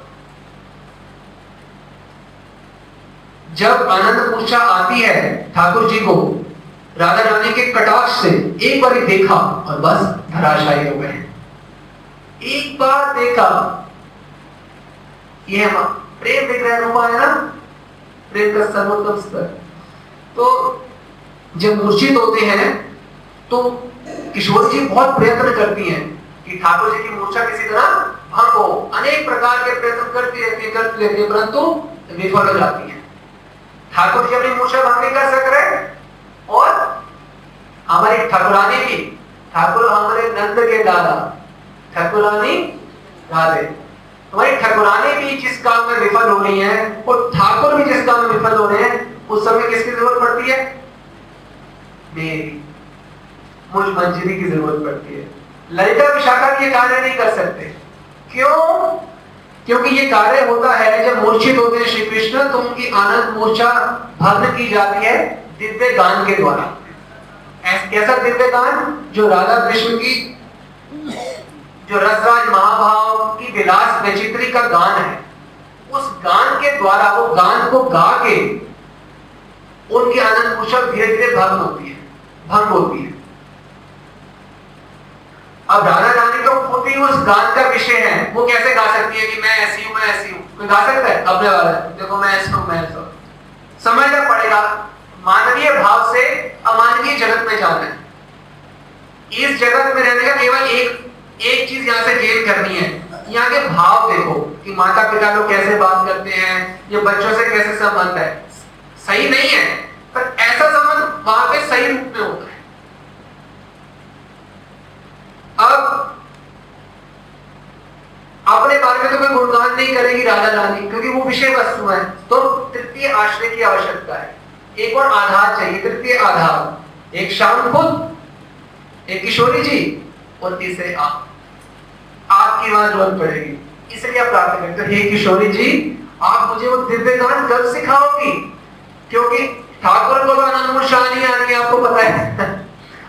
जब आनंद मूर्छा आती है ठाकुर जी को, राधा रानी के कटाक्ष से एक बार देखा और बस धराशायी हो गए। एक बार देखा, ये प्रेम विग्रह रूपा, है ना? प्रेम का सर्वोत्तम स्तर। तो जब मूर्छित होते हैं तो किशोर जी बहुत प्रयत्न करती हैं। कि ठाकुर जी की मूर्छा किसी तरह भंग हो। अनेक प्रकार के प्रयत्न करती रहती है, करती रहती है, परंतु विफल हो जाती है। ठाकुर जी अपनी मूर्छा भंग नहीं कर सक रहे। और हमारी ठाकुरानी भी ठाकुर हमारे नंद के दादा, ठाकुरानी राधे। हमारी ठाकुरानी भी जिस काम में विफल हो रही है, और ठाकुर भी जिस काम में विफल हो रहे हैं, उस समय किसकी ज़रूरत पड़ती है? मेरी। मुझ मंजिली की ज़रूरत पड़ती है। ललिता विशाखा ये कार्य नहीं कर सकते। क्यों? क्योंकि ये कार्य होता है, जब मूर्छित होते हैं श्री कृष्ण तो उनकी आनंद मूर्छा भग्न की जाती है दिव्य गान के द्वारा। कैसा दिव्य गान? जो राधा कृष्ण की, जो रसराज महाभाव की विलास विचित्री का गान है। उस गान के द्वारा, वो गान को गा के उनकी आनंद मूर्छा धीरे धीरे भंग होती है, भंग होती है। अब राधा रानी को उसकी उस गान का विषय है। वो कैसे गा सकती है कि मैं ऐसी हूँ, मैं ऐसी हूँ? कोई गा सकता है? अपने वाला। देखो, मैं ऐसा हूँ, मैं ऐसा हूँ। समझना पड़ेगा। मानवीय भाव से अमानवीय जगत में जाना है। इस जगत में रहने का केवल एक एक चीज़ यहाँ से गेन करनी है। यहाँ के भाव देखो कि माता पिता लोग कैसे बात करते हैं, ये बच्चों से कैसे संबंध है। सही नहीं है, पर ऐसा संबंध वहाँ पे सही रूप में होता है। अब अपने बारे में तो कोई गुणगान नहीं करेगी राधा रानी, क्योंकि वो विषय वस्तु है। तो तृतीय आश्रय की आवश्यकता है। एक और आधार चाहिए, तृतीय आधार। एक शाम खुद, एक किशोरी जी और तीसरे आप। आपकी वहाँ ज़रूरत पड़ेगी। इसलिए आप प्रार्थना करते हे किशोरी जी, आप मुझे वो दिव्य गान कब सिखाओगी? क्योंकि ठाकुर को तो अनंत नहीं आ रही आपको पता है।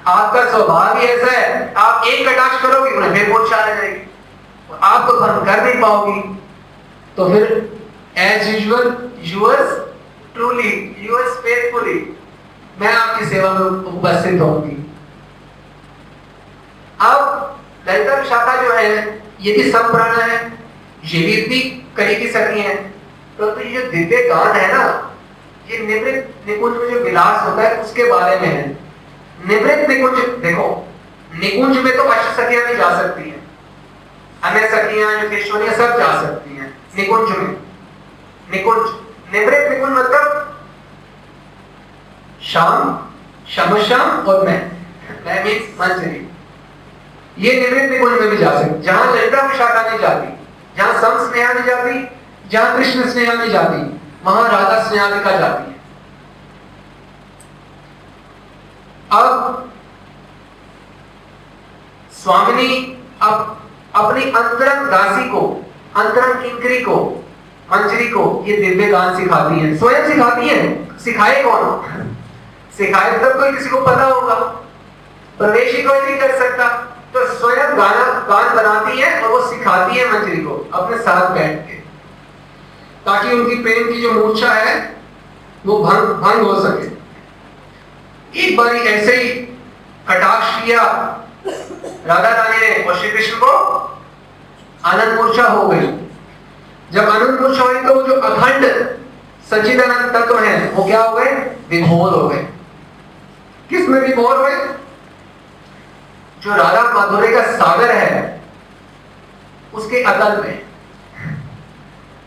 आपका स्वभाव ही ऐसा है। आप एक कटाक्ष करोगे, उन्हें फिर बहुत शाह जाएगी। आप तो भ्रम कर नहीं पाओगी। तो फिर as usual yours truly yours faithfully मैं आपकी सेवा में उपस्थित होंगी अब ललिता शाखा जो है, ये भी संप्राण है। ये भी इतनी करीबी सखी है। परंतु तो ये जो दिव्य गान है ना, ये निवृत्त निकुंज में जो विलास होता है, उसके बारे में है। निवृत्त निकुंज, देखो, निकुंज में तो अष्ट सखियाँ भी जा सकती हैं। अन्य सखियाँ जो किशोरियाँ सब जा सकती हैं, निकुंज में। निकुंज, निवृत्त निकुंज मतलब शाम शम शाम और मैं। मैं मीन्स मंजरी। ये निवृत्त निकुंज में भी जा सकती जहाँ ललिता विशाखा नहीं जाती, जहाँ सम स्नेहा नहीं जाती, जहाँ कृष्ण स्नेहा नहीं जाती, वहाँ राधा स्नेहालिका जाती है। अब स्वामिनी अब अपनी अंतरंग दासी को, अंतरंग किंकरी को, मंजरी को ये दिव्य गान सिखाती है। स्वयं सिखाती है? सिखाए कौन हो? सिखाए तब कोई किसी को पता होगा। प्रवेश ही कोई नहीं कर सकता। तो स्वयं गाना, गान बनाती है और वो सिखाती है मंजरी को अपने साथ बैठ के। ताकि उनकी प्रेम की जो मूर्छा है, वो भंग भंग हो सके। एक बार ऐसे ही कटाक्ष किया। राधा रानी ने, और श्री कृष्ण को आनंद मूर्छा हो गई। जब आनंद मूर्छा हुई तो जो अखंड सचिदानंद तत्व है, वो क्या हो गए? विभोर हो गए। किसमें विभोर हुए? जो राधा माधुर्य का सागर है, उसके अतल में।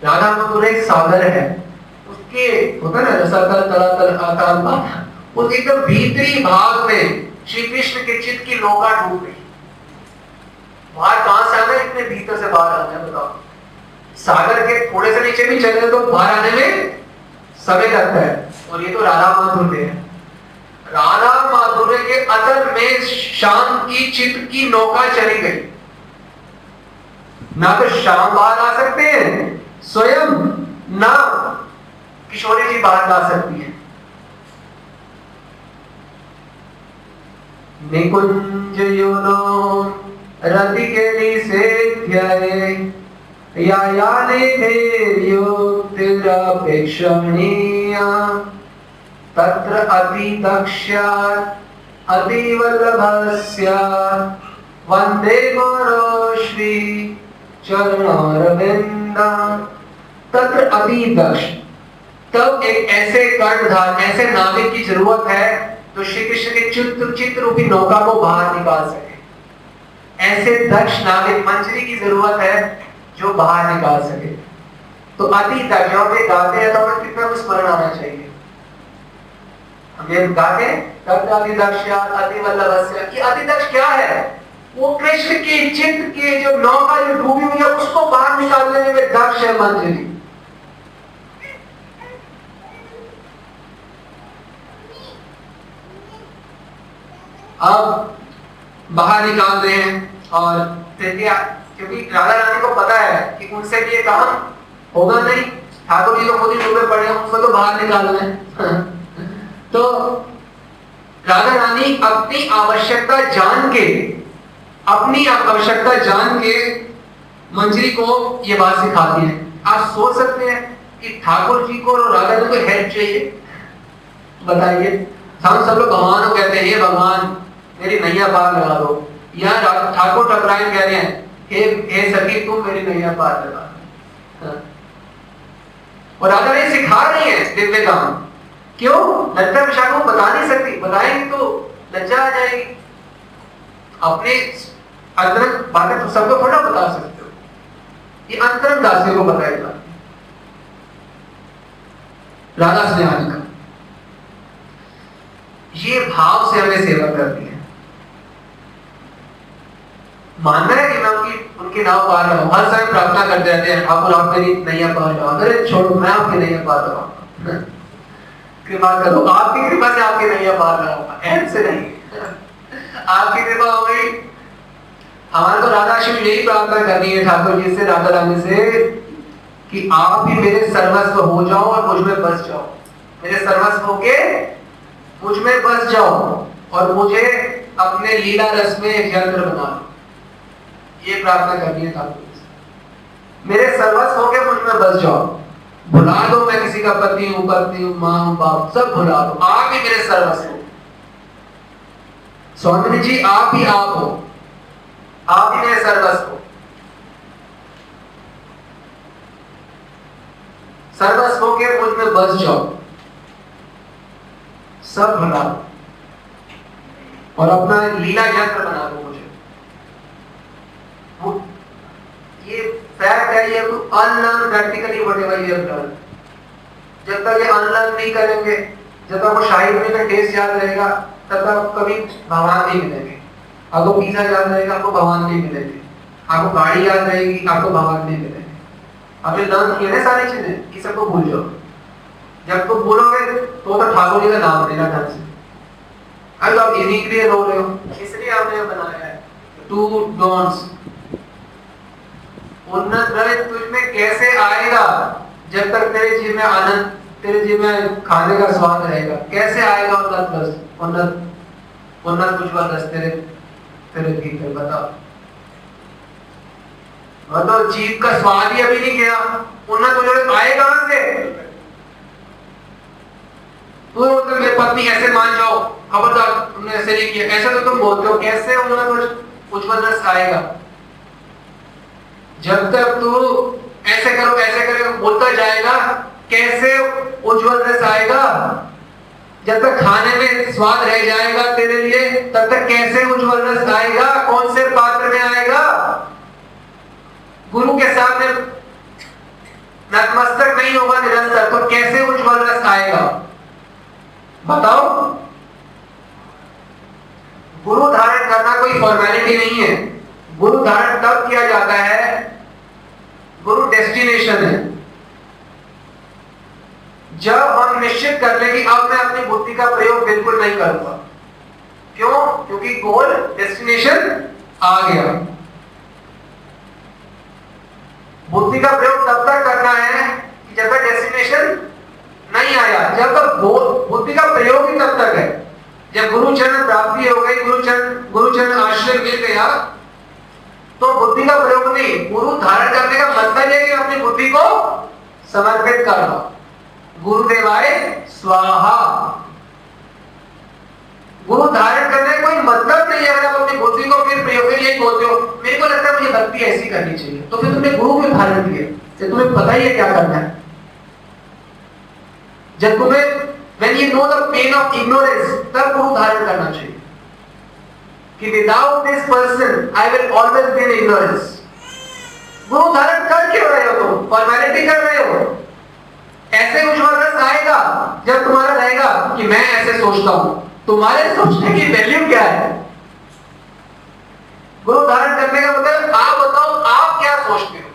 राधा माधुर्य सागर है, उसके होता ना रसातल तलातल, आकाल उस एकदम भीतरी भाग में श्री कृष्ण के चित्त की लोका डूब गई बाहर कहाँ से आना इतने भीतर से बाहर आना बताओ। सागर के थोड़े से नीचे भी चले तो बाहर आने में समय लगता है। और ये तो राधा माधुर्य है। राधा माधुर्य के अतल में शाम की चित्त की नौका चली गई। ना तो शाम बाहर आ सकते हैं, स्वयं ना किशोरी जी बाहर ला सकती है। निकुंज योनो रति के लिए ध्याये या या ने तेरा पेक्षणीया तत्र अति दक्ष्यात् अतिवल्लभस्य वंदे गौरश्री चरणारविंदा तत्र अति दक्ष तब एक ऐसे कर्णधार, ऐसे नाविक की ज़रूरत है तो श्री कृष्ण के चित्र चित्र रूपी नौका को बाहर निकाल सके। ऐसे दक्ष नाविक मंजरी की ज़रूरत है जो बाहर निकाल सके। तो अति दक्ष पे गाते हैं तो हमें कितना स्मरण आना चाहिए। हम ये गाते तब अधिदक्ष अधिवल्लभस्य ये अधिदक्ष क्या है? वो कृष्ण के चित्र के जो नौका जो डूबी हुई है, उसको बाहर निकालने में दक्ष है मंजरी। अब बाहर निकाल रहे हैं और क्योंकि राधा रानी को पता है कि उनसे भी ये काम होगा नहीं। ठाकुर जी तो खुद ही डूबे पड़े हैं उनको तो बाहर निकाल रहे हैं। तो राधा रानी अपनी आवश्यकता जान के, अपनी आवश्यकता जान के मंजरी को ये बात सिखाती है। आप सोच सकते हैं कि ठाकुर जी को और राधा जी को हेल्प चाहिए। बताइए। हम सब लोग भगवान को कहते हैं ये भगवान मेरी नैया पार लगा दो। यहाँ ठाकुर टकराए कह रहे हैं, हे हे सखी, तुम मेरी नैया पार लगा हाँ। और राजा ने सिखा रही है दिव्य काम, क्यों? लज्जा विशाख को बता नहीं सकती। बताएँगे तो लज्जा आ जाएगी। अपने अंतरंग बातें तो सबको थोड़ा बता सकते हो। ये अंतरंग दासी को बताएगा राधा स्नेहान का ये भाव से हमें सेवा करनी है। मानना है कि मैं उनकी, उनके नाव पार रहा। हूँ हर समय प्रार्थना करते रहते हैं ठाकुर आप मेरी नैया पार रहा हूँ अरे छोड़ो, मैं आपकी नैया पार रहा। हूँ कृपा करो, आपकी कृपा से आपकी नैया पार रहा हूँ ऐसे नहीं। आपकी कृपा हो गई। हमारे को राधा शिव यही प्रार्थना करनी है ठाकुर जी से, राधा रानी से, कि आप ही मेरे सर्वस्व हो जाओ और मुझमें बस जाओ। मेरे सर्वस्व होके मुझमें बस जाओ और मुझे अपने लीला रस में यंत्र बना लो ये प्रार्थना करनी है ठाकुर मेरे सर्वस्व होके मुझमें बस जाओ। भुला दो मैं किसी का पति हूँ, पत्नी हूँ, माँ हूँ, बाप, सब भुला दो। आप ही मेरे सर्वस्व हो। स्वामी जी, आप ही आप हो। आप ही मेरे सर्वस्व हो। सर्वस्व के मुझमें बस जाओ। सब भुला और अपना लीला यंत्र बना दो मुझे ये फैक्ट है ये unlearn practically whatever you have learn जब तक ये अनलर्न नहीं करेंगे, जब तक आपको शाही पनीर का टेस्ट याद रहेगा, तब तक कभी भगवान नहीं मिलेंगे। आपको पिज्जा याद रहेगा, आपको भगवान नहीं मिलेंगे। आपको गाड़ी याद रहेगी, आपको भगवान नहीं मिलेंगे। आपने लर्न किए ना सारी चीज़ें ये सबको भूल जाओ। जब तुम बोलोगे तो तो ठाकुर जी का नाम लेना ढंग से। अब आप इन्हीं के लिए रो रहे हो। इसलिए आपने बनाया है। टू डोंट्स उन्नत रहे तुझ में कैसे आएगा जब तक तेरे जीव में आनंद, तेरे जीव में खाने का स्वाद रहेगा? कैसे आएगा उन्नत रस उन्नत उन्नत उज्जवल रस तेरे तेरे भीतर बताओ मतलब जीव का स्वाद ही अभी नहीं गया। उन्नत उज्जवल आए कहाँ से? तो मतलब मेरी पत्नी ऐसे मान जाओ। खबरदार तुमने ऐसे नहीं किया। ऐसा तो तुम बोलते हो, कैसे उन्नत उज्जवल रस आएगा? जब तक तू ऐसे करो ऐसे करो, बोलता जाएगा, कैसे उज्जवल रस आएगा? जब तक खाने में स्वाद रह जाएगा तेरे लिए, तब तक कैसे उज्जवल रस आएगा? कौन से पात्र में आएगा? गुरु के सामने नतमस्तक नहीं होगा निरंतर तो कैसे उज्जवल रस आएगा? बताओ। गुरु धारण करना कोई फॉर्मेलिटी नहीं है। गुरु धारण तब किया जाता है, गुरु डेस्टिनेशन है। जब हम निश्चित कर लें कि अब मैं अपनी बुद्धि का प्रयोग बिल्कुल नहीं करूँगा। क्यों? क्योंकि गोल डेस्टिनेशन आ गया। बुद्धि का प्रयोग तब तक करना है कि जब तक डेस्टिनेशन नहीं आया, जब तक बुद्धि का प्रयोग ही तब तक है। जब गुरुचरण प्राप्ति हो गई गुरुचरण गुरुचरण आश्रय मिल गया तो बुद्धि का प्रयोग नहीं गुरु धारण करने का मतलब है कि अपनी बुद्धि को समर्पित करना गुरुदेवाय स्वाहा। गुरु धारण करने का कोई मतलब नहीं है। अगर आप अपनी बुद्धि को फिर प्रयोग यही बोलते हो, मेरे को लगता है मुझे भक्ति ऐसी करनी चाहिए। तो फिर तुमने गुरु को धारण किया? तुम्हें पता ही है क्या करना है। जब तुम्हें, when you know the pain of ignorance, तब गुरु धारण करना चाहिए। कि without this person, I will always be in ignorance. गुरु धारण कर क्यों रहे हो तुम? फॉर्मेलिटी कर रहे हो? ऐसे उज्जवल रस आएगा जब तुम्हारा रहेगा कि मैं ऐसे सोचता हूँ। तुम्हारे सोचने की वैल्यू क्या है? गुरु धारण करने का मतलब आप बताओ, आप क्या सोचते हो?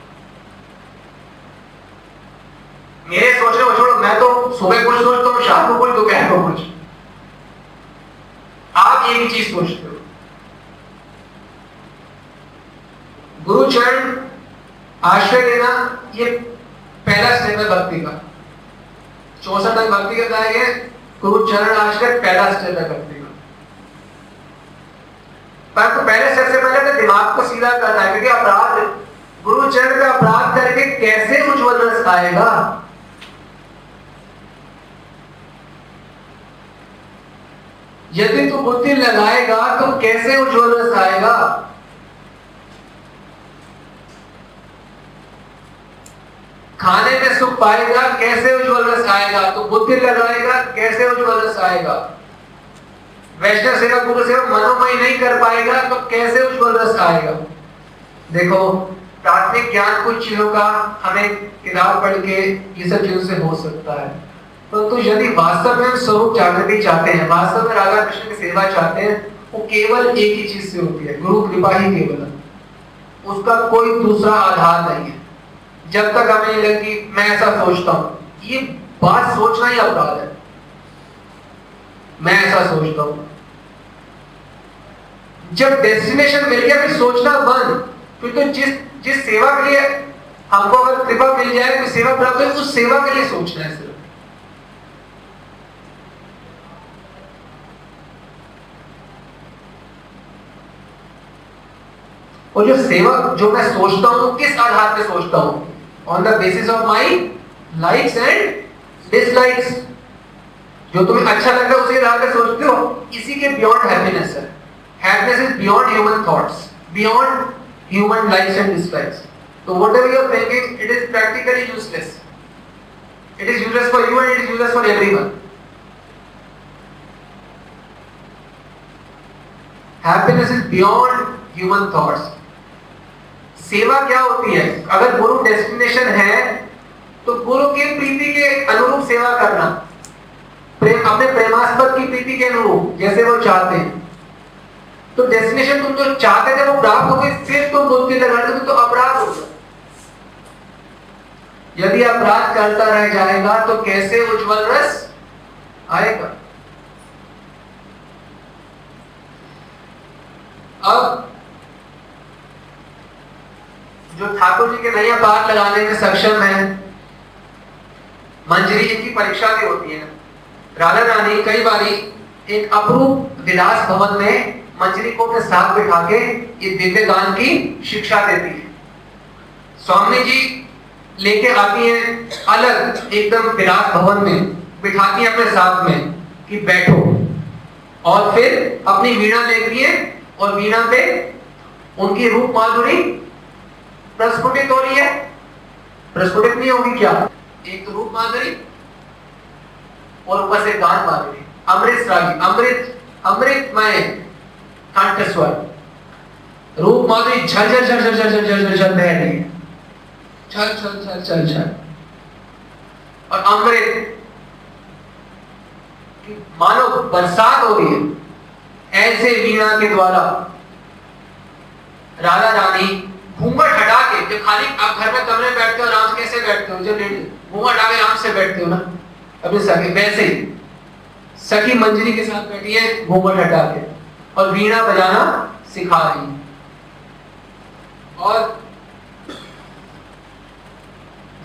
मेरे सोचने को छोड़ो, मैं तो सुबह कुछ सोचता हूँ, शाम को कुछ, दोपहर को कुछ। आप एक चीज़ सोचते हो। चरण आश्रय लेना, ये पहला स्टेप है भक्ति का। चौसठ तक भक्ति का कहा गया गुरु चरण आश्रय पहला स्टेप है भक्ति का। पर तो पहले सबसे पहले तो दिमाग को सीधा करना है, क्योंकि अपराध गुरु चरण का अपराध करके कैसे उज्जवल रस आएगा यदि तू बुद्धि लगाएगा तो कैसे उज्जवल रस आएगा खाने में सुख पाएगा, कैसे उज्जवल रस आएगा? तो बुद्धि लगाएगा, कैसे उज्जवल रस आएगा? वैष्णव सेवा गुरु सेवा मनोमय नहीं कर पाएगा तो कैसे उज्जवल रस आएगा? देखो, प्राथमिक ज्ञान कुछ चीज़ों का हमें किताब पढ़ के ये सब चीज़ों से हो सकता है। परंतु तो यदि वास्तव में स्वरूप जागृति चाहते हैं, वास्तव में राधा कृष्ण की सेवा चाहते हैं, वो केवल एक ही चीज़ से होती है, गुरु कृपा ही केवल उसका कोई दूसरा आधार नहीं है। जब तक हमें लगे कि मैं ऐसा सोचता हूँ। ये बात सोचना ही अपराध है। मैं ऐसा सोचता हूँ। जब डेस्टिनेशन मिल गया, फिर सोचना बंद। क्योंकि जिस जिस सेवा के लिए हमको अगर कृपा मिल जाए, कोई सेवा प्राप्त हो, उस सेवा के लिए सोचना है सिर्फ़। और जो सेवा, जो मैं सोचता हूँ, किस आधार पे सोचता हूँ? On the basis of my likes and dislikes जो तुम्हें अच्छा लगता है, उसी आधार पर सोचते हो। इसी के बियॉन्ड हैप्पीनेस है। Happiness is beyond human thoughts beyond human likes and dislikes तो whatever you're thinking it is practically useless it is useless for you and it is useless for everyone happiness is beyond human thoughts सेवा क्या होती है? अगर गुरु destination है तो गुरु की प्रीति के अनुरूप सेवा करना। प्रेम अपने प्रेमास्पद की प्रीति के अनुरूप, जैसे वो चाहते हैं। तो डेस्टिनेशन तुम जो चाहते थे, वो प्राप्त हो गई फिर तुम बुद्धि लगाने तो अपराध होगा यदि अपराध करता रह जाएगा तो कैसे उज्जवल रस आएगा? अब जो ठाकुर जी के नया पार लगाने में सक्षम है, मंजरी इनकी परीक्षा भी होती है। राधा रानी कई बारी एक अप्रूप विलास भवन में मंजरी को अपने साथ बिठा के ये दिव्य गान की शिक्षा देती है। स्वामी जी लेके आती है अलग एकदम विलास भवन में, बिठाती है अपने साथ में कि बैठो। और फिर अपनी वीणा लेती है और वीणा पे उनकी रूप माधुरी प्रस्फुटित हो रही है प्रस्फुटित नहीं होगी क्या एक तो रूप माधुरी और ऊपर से गान माधुरी अमृत रागी अमृत अमृतमय कंठ स्वर रूप माधुरी झल झल झल झल झल झल झल झल बह रही है चल चल चल चल चल और अमृत मानो बरसात हो रही है ऐसे वीणा के द्वारा राधा रानी घूंघट हटा के, जब खाली आप घर में कमरे में बैठते हो आराम से कैसे बैठते हो, जब लेडी घूंघट हटा के आराम से बैठते हो ना, अपने सखी, वैसे ही, सखी मंजरी के साथ बैठी है, घूंघट हटा के, और वीणा बजाना सिखा रही है। और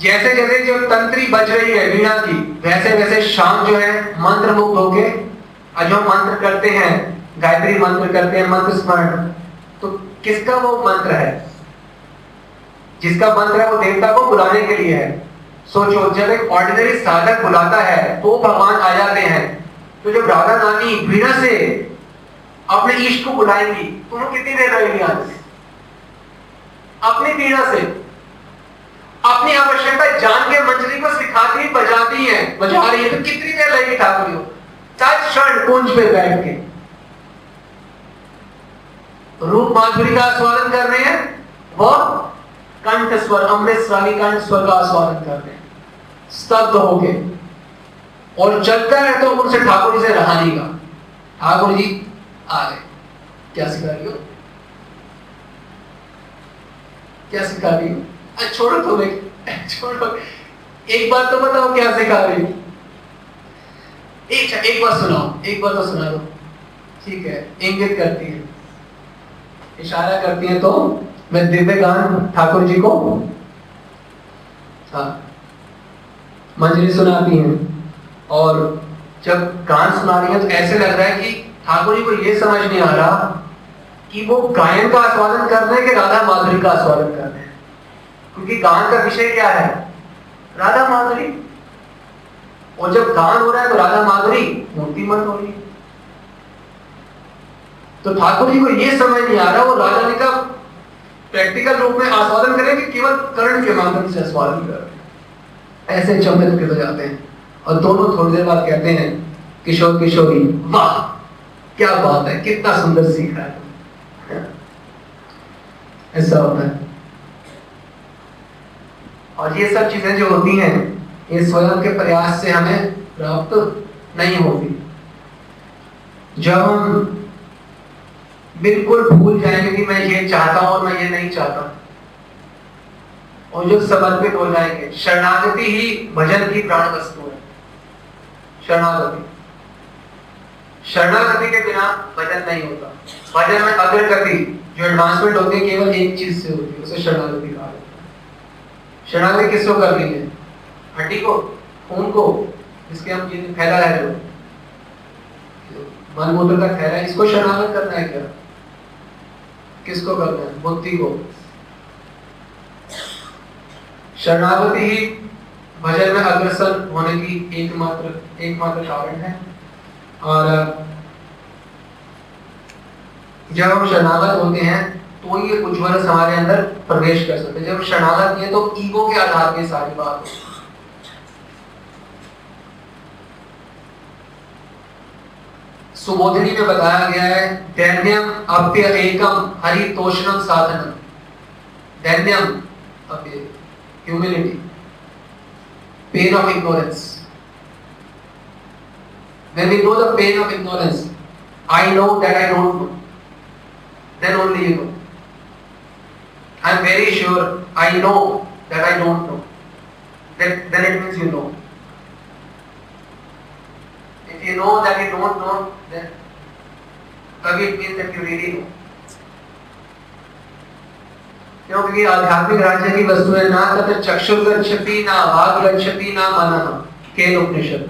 जैसे जैसे जो तंत्री बज रही है वीणा की वैसे वैसे शाम जो है मंत्र मुक्त होके जो मंत्र करते हैं, गायत्री मंत्र करते हैं, मंत्र स्मरण तो किसका वो मंत्र है? जिसका मंत्र है वो देवता को बुलाने के लिए है। सोचो, जब एक ऑर्डिनरी साधक बुलाता है तो भगवान आ जाते हैं। तो जब राधा रानी वीणा से अपने इष्ट को बुलाएँगी तो वो कितनी देर रहेगी आज? अपनी वीणा से। अपनी आवश्यकता जान के मंजरी को सिखाती है बजाती है। बजा रही है तो कितनी देर लगेगी ठाकुर तज क्षण कुंज पे बैठ के। रूप माधुरी का आस्वादन कर रहे हैं। वो कंठ स्वर अमृत स्वामी कंठ स्वर का आस्वादन कर रहे हैं। स्तब्ध हो गए और चलता है तो उनसे ठाकुर जी से रहा नहीं का ठाकुर जी आ गए। क्या सिखा रही हो? क्या सिखा रही हो? छोड़ो तो मैं छोड़ो। एक बार तो बताओ क्या सिखा रही हो? एक एक बात सुनाओ। एक बार तो सुना दो। ठीक है। इंगित करती है। इशारा करती है तो मैं दिव्यगान ठाकुर जी को हाँ मंजरी सुनाती है। और जब गान सुना रही है तो ऐसे लग रहा है कि ठाकुर जी को यह समझ नहीं आ रहा कि वो गायन का आस्वादन कर रहे हैं कि राधा माधुरी का आस्वादन कर रहे हैं। क्योंकि गान का विषय क्या है? राधा माधुरी। और जब गान हो रहा है तो राधा माधुरी मूर्तिमंत हो रही है। तो ठाकुर जी को यह समझ नहीं आ रहा, वो राजा जी का प्रैक्टिकल रूप में आस्वादन करें कि केवल कर्ण के माध्यम से आस्वादन कर। ऐसे चमत्कृत हो जाते हैं। और दोनों थोड़ी देर बाद कहते हैं, किशोर, किशोरी, वाह, क्या बात है, कितना सुंदर सीख रहा है। ऐसा होता है। और ये सब चीज़ें जो होती हैं, ये स्वयं के प्रयास से हमें प्राप्त नहीं होती। जब हम बिल्कुल भूल जाएँगे कि मैं ये चाहता हूँ और मैं ये नहीं चाहता। और जो समर्पित हो जाएँगे। शरणागति ही भजन की प्राण वस्तु है। शरणागति। शरणागति के बिना भजन नहीं होता। भजन में अग्रगति, जो एडवांसमेंट होती है, केवल एक चीज़ से होती है, उसे शरणागति कहा जाता है। शरणागति किसको करनी है? हड्डी को? खून को? जिसके हम फैला है। जो मन मूत्र का है, इसको शरणागत करना है क्या? किसको करना है? बुद्धि को। शरणागति ही भजन में अग्रसर होने की एकमात्र एकमात्र कारण है। और जब हम शरणागत होते हैं तो ये उज्ज्वल हमारे अंदर प्रवेश कर सकते हैं। जब शरणागत किए तो ईगो के आधार पर सारी बात सुबोधिनी में बताया गया है दैन्यम अप्य एकम हरितोषणम साधनम दैन्यम अप्य humility, pain of ignorance. When we know the pain of ignorance, I know that I don't know. Then only you know. I am very sure I know that I don't know. Then, then it means you know. If you know that you don't know, it means that you really know. क्योंकि आध्यात्मिक राज्य की वस्तु है ना तथा चक्षु गच्छति ना वाग गच्छति ना मन केन उपनिषद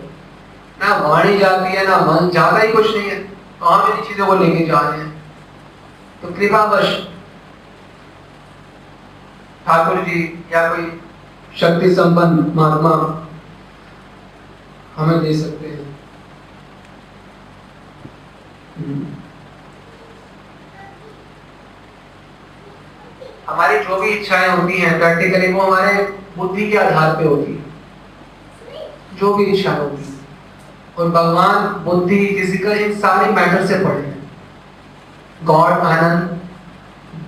ना वाणी जाती है, ना मन जाता ही कुछ नहीं है तो हम इन चीज़ों को लेके जा रहे हैं तो कृपा कृपावश, ठाकुर जी या कोई शक्ति संपन्न महात्मा हमें दे सकते हैं। हमारी जो भी इच्छाएँ होती हैं प्रैक्टिकली वो हमारे बुद्धि के आधार पे होती है। जो भी इच्छा होती है। और भगवान बुद्धि फ़िज़िकल इन सारे मैटर से पढ़े हैं। God anand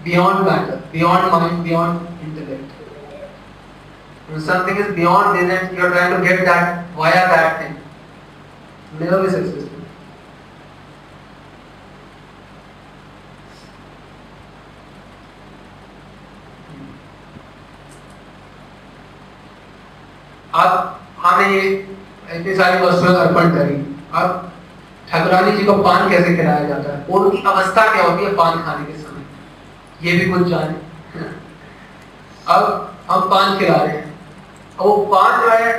beyond matter beyond mind beyond intellect When something is beyond this and you're trying to get that via that thing, never be successful. अब हमें ये इतनी सारी वस्तुएँ अर्पण करी। अब ठाकुरानी जी को पान कैसे खिलाया जाता है? और उनकी अवस्था क्या होती है पान खाने के समय? ये भी कुछ जाने। अब हम पान खिला रहे हैं। वो पान जो है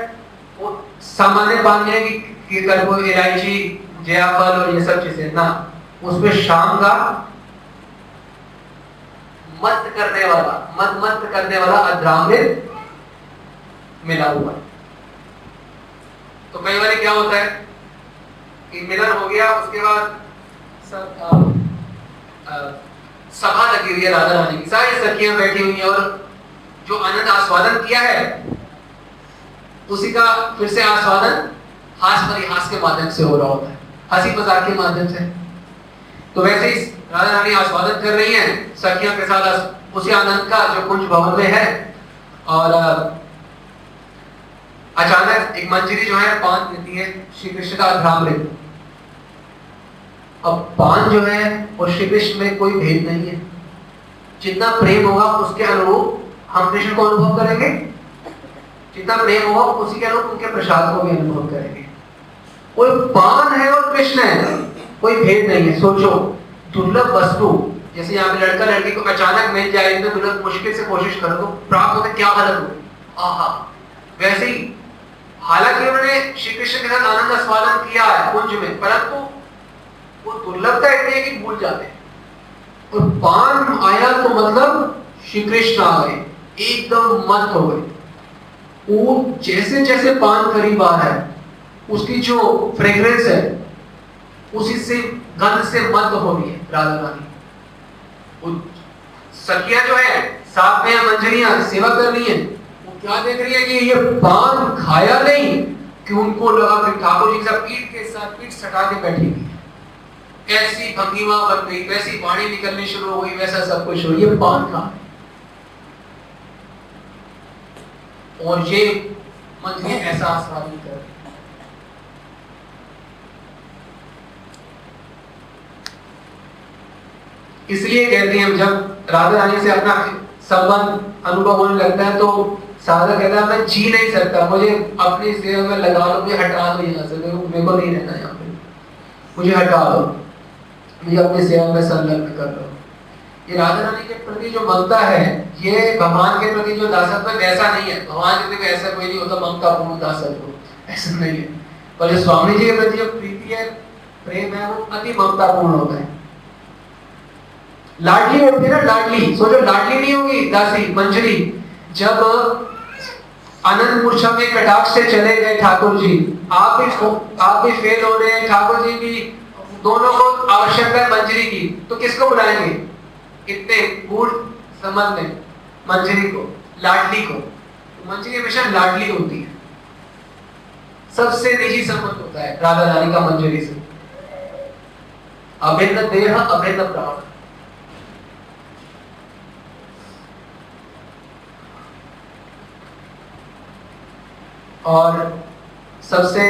वो सामान्य पान है कि, कि वो इलायची जयाफल और ये सब चीज़ें। ना उसमें शाम का मत करने वाला मत मत करने वाला अध्रामृत मिला हुआ है। तो कई बार क्या होता है कि मिलन हो गया, उसके बाद सभा लगी हुई है राधा रानी की। सारी सखियाँ बैठी हुई हैं और जो आनंद आस्वादन किया है, उसी का फिर से आस्वादन हास परिहास के माध्यम से हो रहा होता है। हँसी मज़ाक के माध्यम से। तो वैसे ही राधा रानी आस्वादन कर रही हैं, सखियों के साथ उसी आनंद का जो कुंज भवन में है। और अचानक एक मंजरी जो है, पान देती है श्री कृष्ण का अध्रामृत अब पान जो है और श्री कृष्ण में कोई भेद नहीं है। जितना प्रेम होगा, उसके अनुरूप हम कृष्ण को अनुभव करेंगे। जितना प्रेम होगा, उसी के अनुरूप उनके प्रसाद को भी अनुभव करेंगे। कोई पान है और कृष्ण है, कोई भेद नहीं है। सोचो, दुर्लभ वस्तु, जैसे यहाँ पे लड़का लड़की को अचानक मिल जाए तो दुर्लभ, मुश्किल से कोशिश करो तो प्राप्त होते क्या हालत हो आहा, वैसे ही हालाँकि उन्होंने श्री कृष्ण के साथ आनंद आस्वादन किया है कुंज में, परंतु वो दुर्लभता इतनी है कि भूल जाते हैं। और पान आया तो मतलब श्री कृष्ण आ गए, एकदम मत हो गए। वो जैसे जैसे पान करीब आ रहा है, उसकी जो फ्रेग्रेंस है, उसी से गंध से मत हो रही है राधा रानी। सखिया जो है, साथ में मंजरियाँ सेवा कर रही है क्या देख रही है कि ये पान खाया नहीं कि उनको लगा कि ठाकुर जी के पीठ के साथ पीठ सटा के बैठी हुई कैसी भंगिमा बन गई, कैसी वाणी निकलनी शुरू हो गई, वैसा सब कुछ हो, ये पान खा और ये मन में एहसास हासिल कर इसलिए कहते हैं हम जब राधा रानी से अपना संबंध अनुभव होने लगता है तो साधक कहता है, मैं जी नहीं सकता, मुझे अपनी सेवा में लगा लो, मुझे हटा दो यहाँ से, मेरे को नहीं रहना यहाँ पे। मुझे हटा दो, मुझे अपनी सेवा में संलग्न कर लो ये राधा रानी के प्रति जो ममता है, ये भगवान के प्रति जो दासत्व है, वैसा नहीं है। भगवान के प्रति ऐसा कोई नहीं होता, ममता पूर्ण दासत्व ऐसा नहीं है। पर जो स्वामी जी के प्रति जो प्रीति है, प्रेम है, वो अति ममता पूर्ण होता है। लाडली होती है ना, लाडली। सोचो, लाडली नहीं होगी, दासी, मंजरी। जब आनंद मूर्छा में कटाक्ष से चले गए ठाकुर जी। आप भी आप भी फेल हो रहे हैं। ठाकुर जी भी दोनों को आवश्यकता है मंजरी की। तो किसको बुलाएँगे? इतने गुड़ संबंध में मंजरी को, लाडली को। तो मंजरी हमेशा लाडली होती है। सबसे निजी संबंध होता है। राधा रानी का मंजरी से। अभिन्न देह, अभिन्न प्राण। और सबसे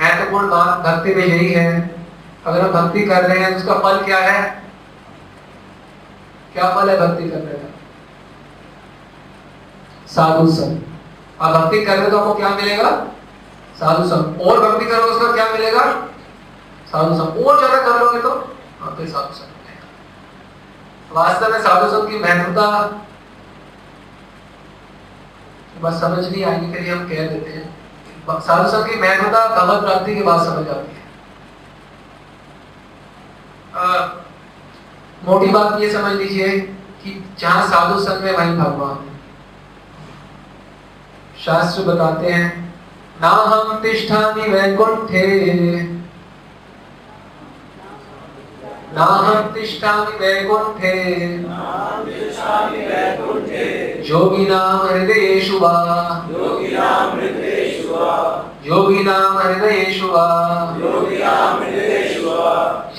महत्वपूर्ण बात भक्ति में यही है। अगर हम भक्ति कर रहे हैं तो उसका फल क्या है? क्या फल है भक्ति करने का? साधु संग आप भक्ति कर रहे तो आपको क्या मिलेगा? साधु संग और भक्ति करोगे उसका क्या मिलेगा? साधु संग और ज़्यादा कर लोगे तो आपको साधु संग वास्तव में साधु संग की महत्वता बस समझ नहीं आएगी के लिए हम कह देते हैं। साधु संग की महत्वता भगवत प्राप्ति के बाद समझ आती है। मोटी बात ये समझ लीजिए कि जहाँ साधु संग में वहीं भगवान है। शास्त्र बताते हैं ना हम तिष्ठामि वैकुंठे। ना हम तिष्ठामि वैकुंठे। योगिनाम हृदयेषु वा योगिनाम हृदयेषु वा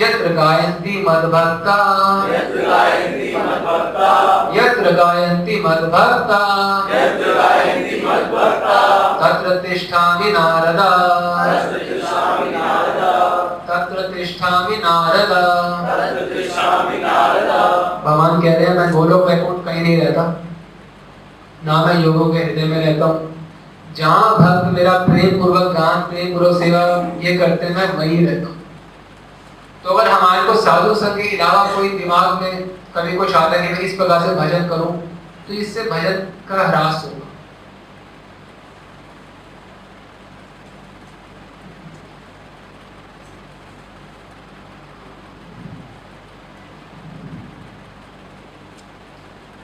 यत्र गायन्ति मद्भक्ता। यत्र गायन्ति मद्भक्ता। तत्र तिष्ठामि नारदा। नारदा। भगवान कह रहे हैं मैं गोलोक वैकुंठ कहीं नहीं रहता। ना मैं योगों के हृदय में रहता हूँ। जहाँ भक्त मेरा प्रेम पूर्वक गान प्रेम पूर्वक सेवा ये करते हैं मैं वहीं रहता हूँ। तो अगर हमारे को साधु संघ के अलावा कोई दिमाग में कभी कुछ आता है कि मैं इस प्रकार से भजन करूँ तो इससे भजन का ह्रास होगा।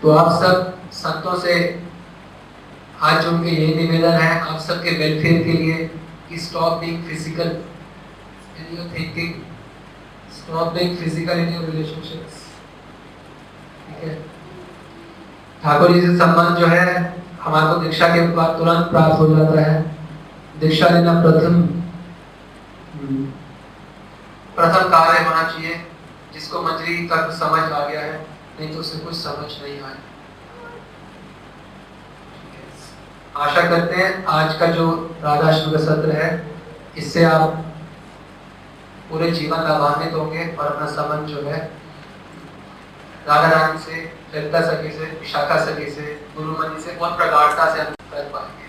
तो आप सब संतों से हाथ जोड़ के यही निवेदन है, आप सबके वेलफेयर के लिए कि stop being physical in your thinking stop being physical in your relationships ठीक है? ठाकुर जी से संबंध जो है, हमारे को दीक्षा के बाद तुरंत प्राप्त हो जाता है। दीक्षा लेना प्रथम प्रथम कार्य होना चाहिए, जिसको मंजरी तक समझ आ गया है। नहीं तो उसे कुछ समझ नहीं आए आशा करते हैं आज का जो राधा का सत्र है, इससे आप पूरे जीवन लाभान्वित होंगे और अपना संबंध जो है राधा रानी से, ललिता सखी से, विशाखा सखी से गुरुमणि से और प्रगाढ़ता से कर पाएँगे।